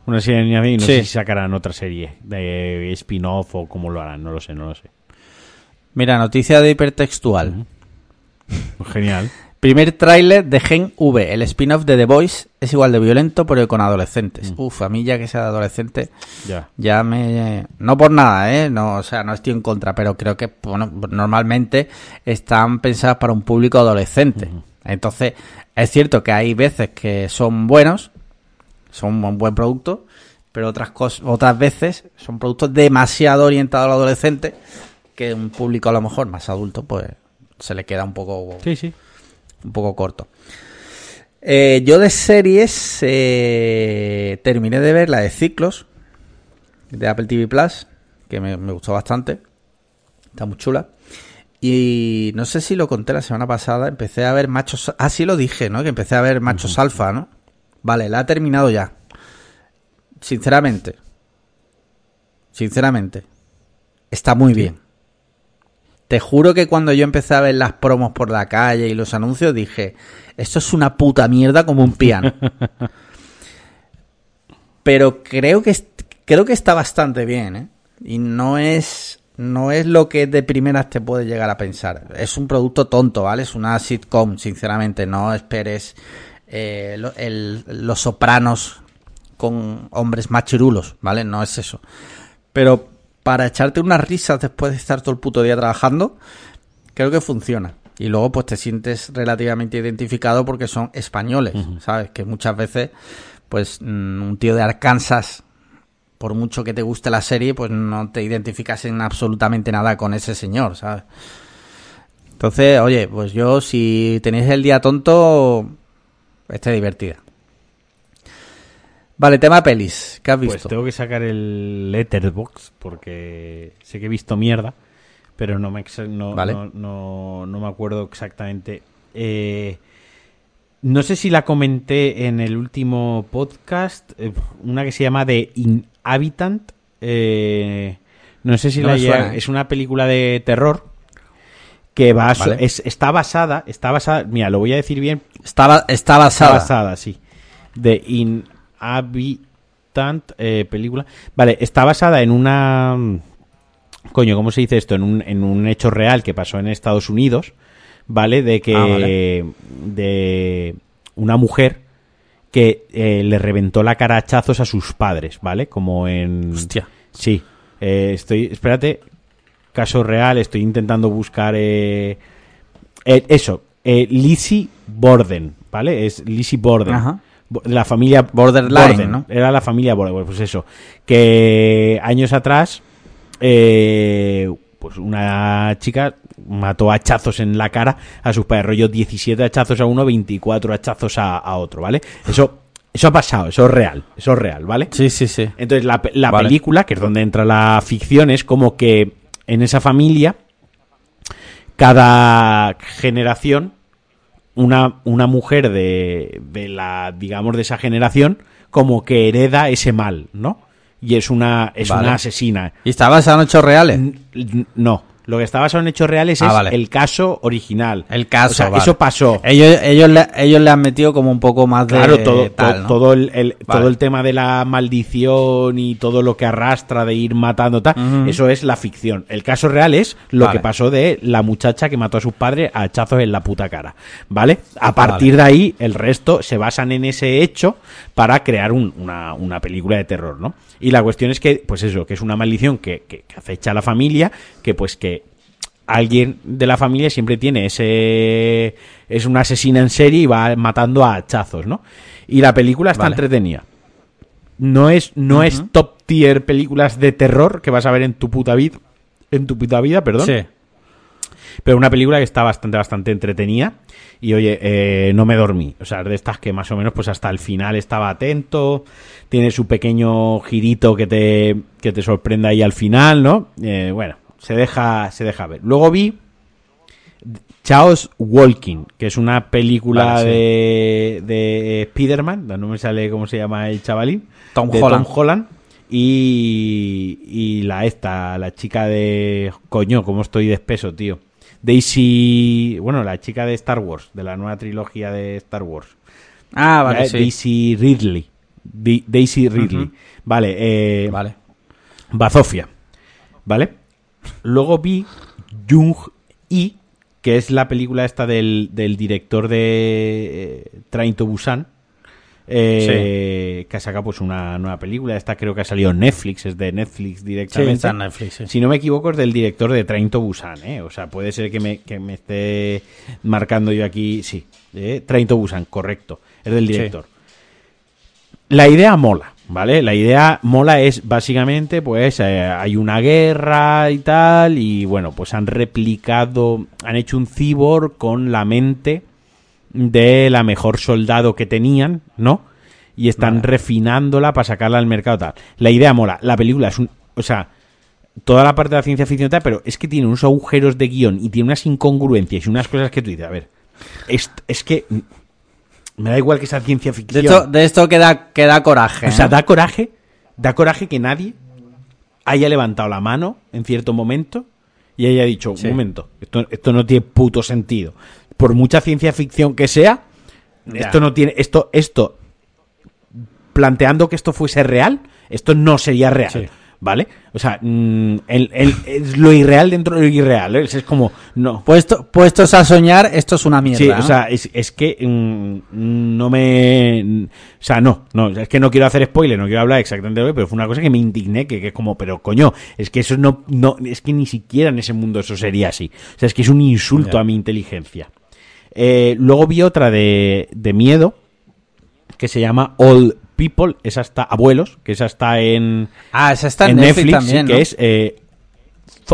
Una serie de animación y no Sí. sé si sacarán otra serie de spin-off o cómo lo harán, no lo sé, no lo sé. Mira, noticia de hipertextual. Genial. Primer tráiler de Gen V, el spin-off de The Voice, es igual de violento, pero con adolescentes. Uf, a mí ya que sea de adolescente, Ya. ya me... No por nada, ¿eh? No, o sea, no estoy en contra, pero creo que, bueno, normalmente están pensadas para un público adolescente. Entonces, es cierto que hay veces que son buenos, son un buen producto, pero otras cosas, otras veces son productos demasiado orientados al adolescente que un público a lo mejor más adulto, pues se le queda un poco Sí, sí. un poco corto. Eh, yo de series eh, terminé de ver la de Ciclos de Apple TV Plus, que me, me gustó bastante. Está muy chula. Y no sé si lo conté la semana pasada, empecé a ver machos... Ah, sí lo dije, ¿no? Que empecé a ver machos alfa, ¿no? Vale, la he terminado ya. Sinceramente. Sinceramente. Está muy bien. Te juro que cuando yo empecé a ver las promos por la calle y los anuncios dije, esto es una puta mierda como un piano. [LAUGHS] Pero creo que creo que está bastante bien, ¿eh? Y no es no es lo que de primeras te puede llegar a pensar. Es un producto tonto, ¿vale? Es una sitcom, sinceramente. No esperes eh, lo- el- los sopranos con hombres machirulos, ¿vale? No es eso. Pero para echarte unas risas después de estar todo el puto día trabajando, creo que funciona. Y luego pues te sientes relativamente identificado porque son españoles, ¿sabes? Que muchas veces pues mm, un tío de Arkansas, por mucho que te guste la serie, pues no te identificas en absolutamente nada con ese señor, ¿sabes? Entonces, oye, pues yo si tenéis el día tonto, esté divertida. Vale, tema pelis, ¿qué has Pues visto? tengo que sacar el Letterbox porque sé que he visto mierda, pero no me, no, Vale. no, no- no me acuerdo exactamente. Eh, no sé si la comenté en el último podcast, eh, una que se llama The Inhabitant. eh, no sé si la suena, ¿eh? es una película de terror que va Vale. es- está basada, está basada, mira, lo voy a decir bien Está, está Está basada. basada, sí. De Inhabitant, eh, película. Vale, está basada en una. Coño, ¿cómo se dice esto? En un, en un hecho real que pasó en Estados Unidos, ¿vale? De que. Ah, vale. De una mujer que eh, le reventó la cara a hachazos a sus padres, ¿vale? Como en. Hostia. Sí. Eh, estoy. Espérate. Caso real, estoy intentando buscar. Eh, eh, eso. Eh, Lizzie Borden, ¿vale? Es Lizzie Borden. Ajá. La familia Borderline, Borden, ¿no? Era la familia Borden. Bueno, Pues eso. Que años atrás. eh, pues una chica mató a hachazos en la cara a sus padres. Rollo 17 hachazos a uno, 24 hachazos a, a otro, ¿vale? Eso, eso ha pasado, eso es real. Eso es real, ¿vale? Sí, sí, sí. Entonces la, la Vale. película, que es donde entra la ficción, es como que en esa familia, cada generación, una, una mujer de, de la, digamos, de esa generación, como que hereda ese mal, ¿no? Y es una, es Vale. una asesina. ¿Y está basado en hechos reales? N- No. Lo que está basado en hechos reales Ah, es vale. el caso original. El caso, O sea, vale. eso pasó. Ellos, ellos, le, ellos le han metido como un poco más de Claro, todo, tal, todo, el, el- Vale. todo el tema de la maldición y todo lo que arrastra de ir matando, tal, eso es la ficción. El caso real es lo que pasó de la muchacha que mató a sus padres a hachazos en la puta cara. ¿Vale? A Vale. partir de ahí, el resto se basan en ese hecho para crear un- una, una película de terror, ¿no? Y la cuestión es que, pues eso, que es una maldición que, que- que acecha a la familia, que pues que alguien de la familia siempre tiene ese es una asesina en serie y va matando a hachazos, ¿no? Y la película está Vale. entretenida. No es no es top tier películas de terror que vas a ver en tu puta vida, en tu puta vida, perdón. Sí. Pero una película que está bastante, bastante entretenida. Y oye, eh, no me dormí. O sea, de estas que más o menos, pues hasta el final estaba atento. Tiene su pequeño girito que te, que te sorprende ahí al final, ¿no? Eh, bueno, se deja, se deja ver. Luego vi Chaos Walking, que es una película Vale, sí. de, de Spider-Man. No me sale cómo se llama el chavalín. Tom de Holland. Tom Holland. y, y la esta, la chica de... Coño, cómo estoy de espeso, tío. Daisy... Bueno, la chica de Star Wars, de la nueva trilogía de Star Wars. Ah, vale, La- sí. Daisy Ridley. Daisy Ridley. Ujú. Vale, eh, Vale. Bazofia. ¿Vale? Luego vi Jung I, que es la película esta del, del director de eh, Train to Busan. eh, Que ha sacado pues una nueva película. Esta creo que ha salido en Netflix, es de Netflix Sí, directamente. está en Netflix, sí. Si no me equivoco, es del director de Train to Busan, ¿eh? O sea, puede ser que me, que me esté marcando yo aquí. Sí, eh, Train to Busan, correcto. Es del director. La idea mola, ¿vale? La idea mola es básicamente, pues, eh, hay una guerra y tal, y bueno, pues han replicado, han hecho un cyborg con la mente de la mejor soldado que tenían, ¿no? Y están refinándola para sacarla al mercado tal. La idea mola. La película es un, o sea, toda la parte de la ciencia ficción tal, pero es que tiene unos agujeros de guion y tiene unas incongruencias y unas cosas que tú dices, a ver, es, es que me da igual que sea ciencia De ficción. esto, de esto queda, queda coraje. O sea, ¿eh? da coraje, da coraje que nadie haya levantado la mano en cierto momento y haya dicho, Sí. un momento, esto, esto no tiene puto sentido. Por mucha ciencia ficción que sea, Ya. esto no tiene, esto, esto, planteando que esto fuese real, esto no sería real. Sí. ¿Vale? O sea, mm, el- el- es lo irreal dentro de lo irreal. ¿eh? Es, como, no. Puesto, puestos a soñar, esto es una mierda. Sí, ¿no? o sea, es, es que mm, no me... O sea, no, no, es que no quiero hacer spoiler, no quiero hablar exactamente de lo que, pero fue una cosa que me indigné, que, que es como, pero coño, es que eso no, no, es que ni siquiera en ese mundo eso sería así. O sea, es que es un insulto a mi inteligencia. Eh, luego vi otra de, de miedo, que se llama All People, esa está, abuelos, que esa está en, ah, esa está en, en Netflix, Netflix, sí, también, que es eh,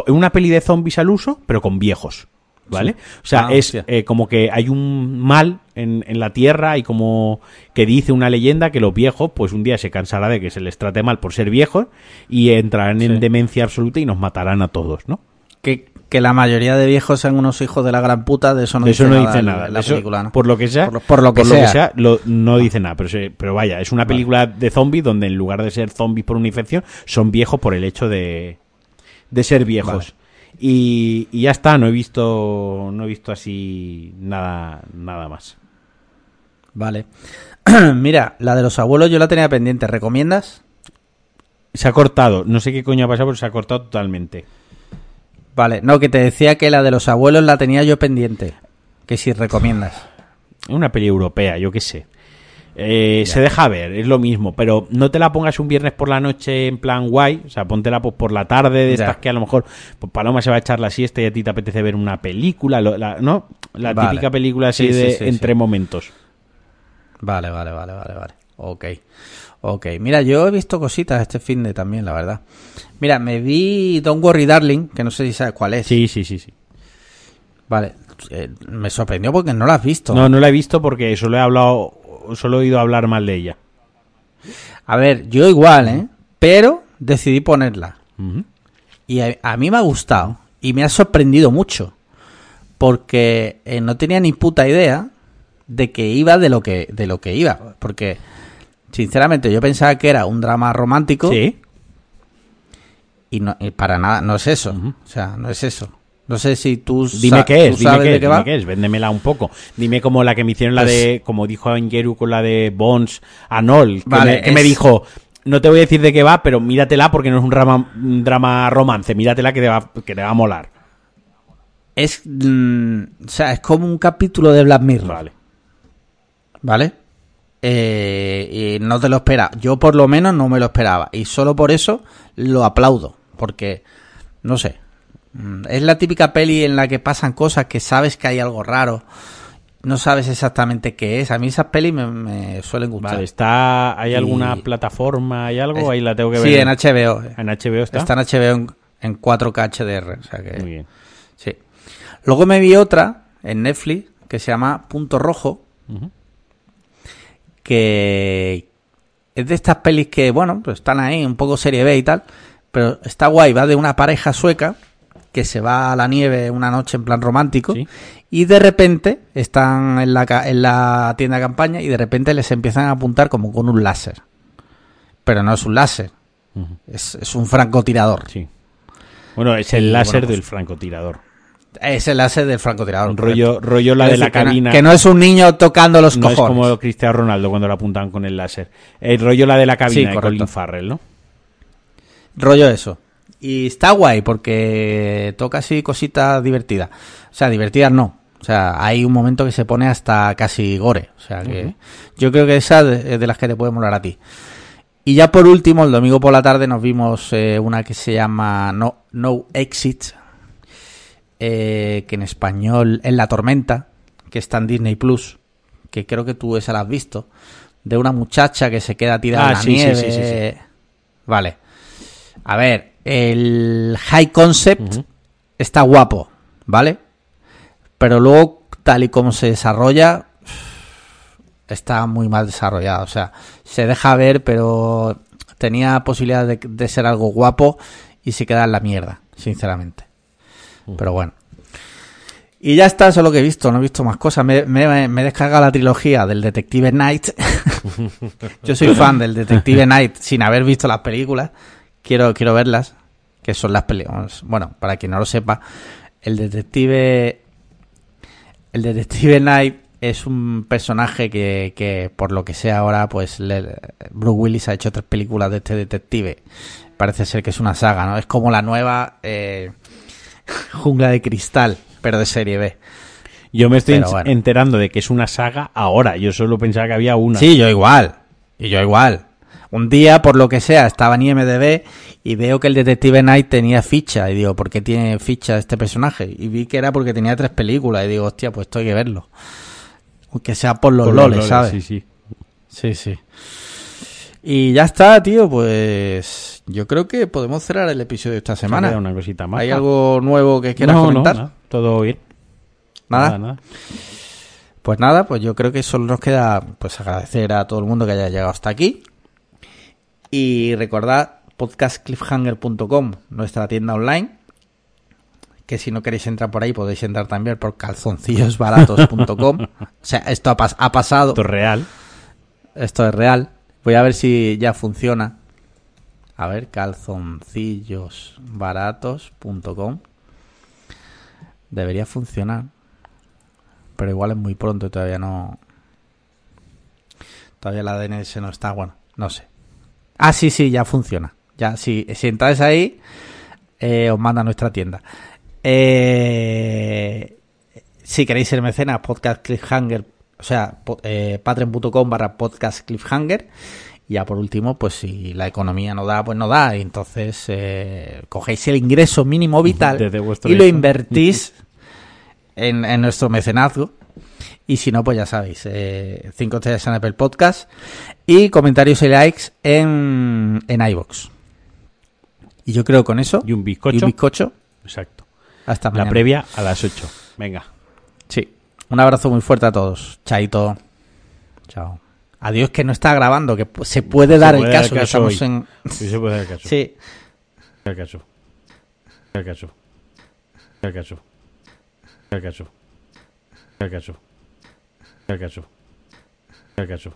una peli de zombies al uso, pero con viejos. ¿Vale? O sea, Ah, es eh, como que hay un mal en, en la tierra y como que dice una leyenda que los viejos, pues un día se cansará de que se les trate mal por ser viejos y entrarán en demencia absoluta y nos matarán a todos, ¿no? Que, que la mayoría de viejos sean unos hijos de la gran puta, de eso no De eso dice no nada dice nada. la Eso, película, ¿no? Por lo que sea, Por lo- por lo que sea. lo- no dice nada. Pero, se- pero vaya, es una película de zombies donde en lugar de ser zombies por una infección, son viejos por el hecho de, de ser viejos. Y, y ya está, no he visto no he visto así nada nada más. Vale. [CLEARS THROAT] Mira, la de los abuelos yo la tenía pendiente. ¿Recomiendas? Se ha cortado, no sé qué coño ha pasado, pero se ha cortado totalmente. Vale, no, que te decía que la de los abuelos la tenía yo pendiente. Que si recomiendas. Es una peli europea, yo qué sé. Eh, se deja ver, es lo mismo, pero no te la pongas un viernes por la noche en plan guay, o sea, póntela pues, por la tarde, de Ya. estas que a lo mejor pues, Paloma se va a echar la siesta y a ti te apetece ver una película, lo- la- ¿no? La Vale. típica película así Sí, sí, de sí, entre momentos. Vale, vale, vale, vale, vale. Ok. Ok. Mira, yo he visto cositas este fin de también, la verdad. Mira, me vi Don't Worry Darling, que no sé si sabes cuál es. Sí, sí, sí, sí. Vale. Eh, me sorprendió porque no la has visto. No, no la he visto porque solo he hablado, solo he oído hablar mal de ella. A ver, yo igual, ¿eh? Pero decidí ponerla. Y a, a mí me ha gustado. Y me ha sorprendido mucho. Porque eh, no tenía ni puta idea de que iba de lo que, de lo que iba. Porque, sinceramente, yo pensaba que era un drama romántico. Sí. Y, no, y para nada, no es eso. O sea, no es eso. No sé si tú, Dime qué es, dime sabes qué de es, dime qué es, véndemela un poco. Dime como la que me hicieron la Pues- de, como dijo Angeru con la de Bones Anol, que, Vale, me, que me dijo, no te voy a decir de qué va, pero míratela porque no es un drama, un drama romance, míratela que te va, que te va a molar. Es, mm, o sea, es como un capítulo de Black Mirror. Vale. ¿Vale? Eh, y no te lo espera. Yo por lo menos no me lo esperaba. Y solo por eso lo aplaudo. Porque, no sé. mm, Es la típica peli en la que pasan cosas que sabes que hay algo raro. No sabes exactamente qué es. A mí esas pelis me, me suelen gustar. Vale, está, ¿hay Y- alguna plataforma, hay algo? Es- Ahí la tengo que ver. Sí, en HBO. En HBO está. Está en HBO en, en 4K HDR. O sea que, Muy bien. sí. Luego me vi otra en Netflix que se llama Punto Rojo. Que es de estas pelis que, bueno, pues están ahí, un poco serie B y tal, pero está guay, va de una pareja sueca que se va a la nieve una noche en plan romántico Sí. y de repente están en la, en la tienda de campaña y de repente les empiezan a apuntar como con un láser. Pero no es un láser, es, es un francotirador. Sí. Bueno, es el Y, láser bueno, pues- del francotirador. Es el láser del francotirador. Rollo, rollo la Es de la decir, cabina. Que no, es un niño tocando los No es cojones. como Cristiano Ronaldo cuando lo apuntaban con el láser. El rollo la de la cabina Sí, de. Colin Farrell, ¿no? Rollo eso. Y está guay porque toca así cositas divertidas. O sea, divertidas no. O sea, hay un momento que se pone hasta casi gore. O sea, que yo creo que esa es de las que te puede molar a ti. Y ya por último, el domingo por la tarde nos vimos eh, una que se llama No, no Exit, eh, que en español es La Tormenta, que está en Disney Plus, que creo que tú esa la has visto, de una muchacha que se queda tirada Ah, en la sí, sí, nieve. sí. Vale. A ver, el high concept está guapo, ¿vale? Pero luego, tal y como se desarrolla, está muy mal desarrollado. O sea, se deja ver, pero tenía posibilidad de, de ser algo guapo y se queda en la mierda, sinceramente. Pero bueno. Y ya está, eso es lo que he visto, no he visto más cosas. Me, me, he descargado la trilogía del Detective Night. [LAUGHS] Yo soy fan del Detective Night sin haber visto las películas. Quiero, quiero verlas, que son las películas. Bueno, para quien no lo sepa, el Detective. El Detective Night es un personaje que, que por lo que sea ahora, pues Bruce Willis ha hecho tres películas de este detective. Parece ser que es una saga, ¿no? Es como la nueva eh, Jungla de Cristal, pero de serie B. Yo me estoy bueno. enterando de que es una saga ahora. Yo solo pensaba que había una. Sí, yo igual. Y yo igual. Un día, por lo que sea, estaba en IMDB y veo que el Detective Night tenía ficha. Y digo, ¿por qué tiene ficha este personaje? Y vi que era porque tenía tres películas. Y digo, hostia, pues esto hay que verlo. Aunque sea por los Por los loles, ¿sabes? Sí, sí. Sí, sí. Y ya está, tío, pues yo creo que podemos cerrar el episodio de esta semana. una cosita más. ¿Hay algo nuevo que quieras no, comentar? No, nada. Todo bien. ¿Nada? nada. Pues nada, pues yo creo que solo nos queda pues agradecer a todo el mundo que haya llegado hasta aquí. Y recordad podcastcliffhanger.com, nuestra tienda online. Que si no queréis entrar por ahí, podéis entrar también por calzoncillosbaratos.com. [LAUGHS] o sea, esto ha, pas- ha pasado. Esto es real. Esto es real. Voy a ver si ya funciona. A ver, calzoncillosbaratos.com. Debería funcionar. Pero igual es muy pronto y todavía no. Todavía la DNS no está. Bueno, no sé. Ah, sí, sí, ya funciona. Ya, si, si entráis ahí, eh, os manda a nuestra tienda. Eh, si queréis ser mecenas, podcast cliffhanger, o sea, eh, patreon.com barra podcast cliffhanger. Y ya por último, pues si la economía no da, pues no da. Y entonces eh, cogéis el ingreso mínimo vital Desde y lo invertís [LAUGHS] en, en nuestro mecenazgo. Y si no, pues ya sabéis, 5 estrellas en Apple Podcast y comentarios y likes en, en iVoox. Y yo creo con eso, Y un y bizcocho. un bizcocho, Exacto. hasta La mañana. previa a las 8. Venga. Sí. Un abrazo muy fuerte a todos. Chaito. Chao. Adiós que no está grabando, que se puede dar puede el caso. el que caso estamos hoy. en... Sí, se puede dar caso. Sí. El caso. El caso. El caso. El caso. El caso. El caso. El caso.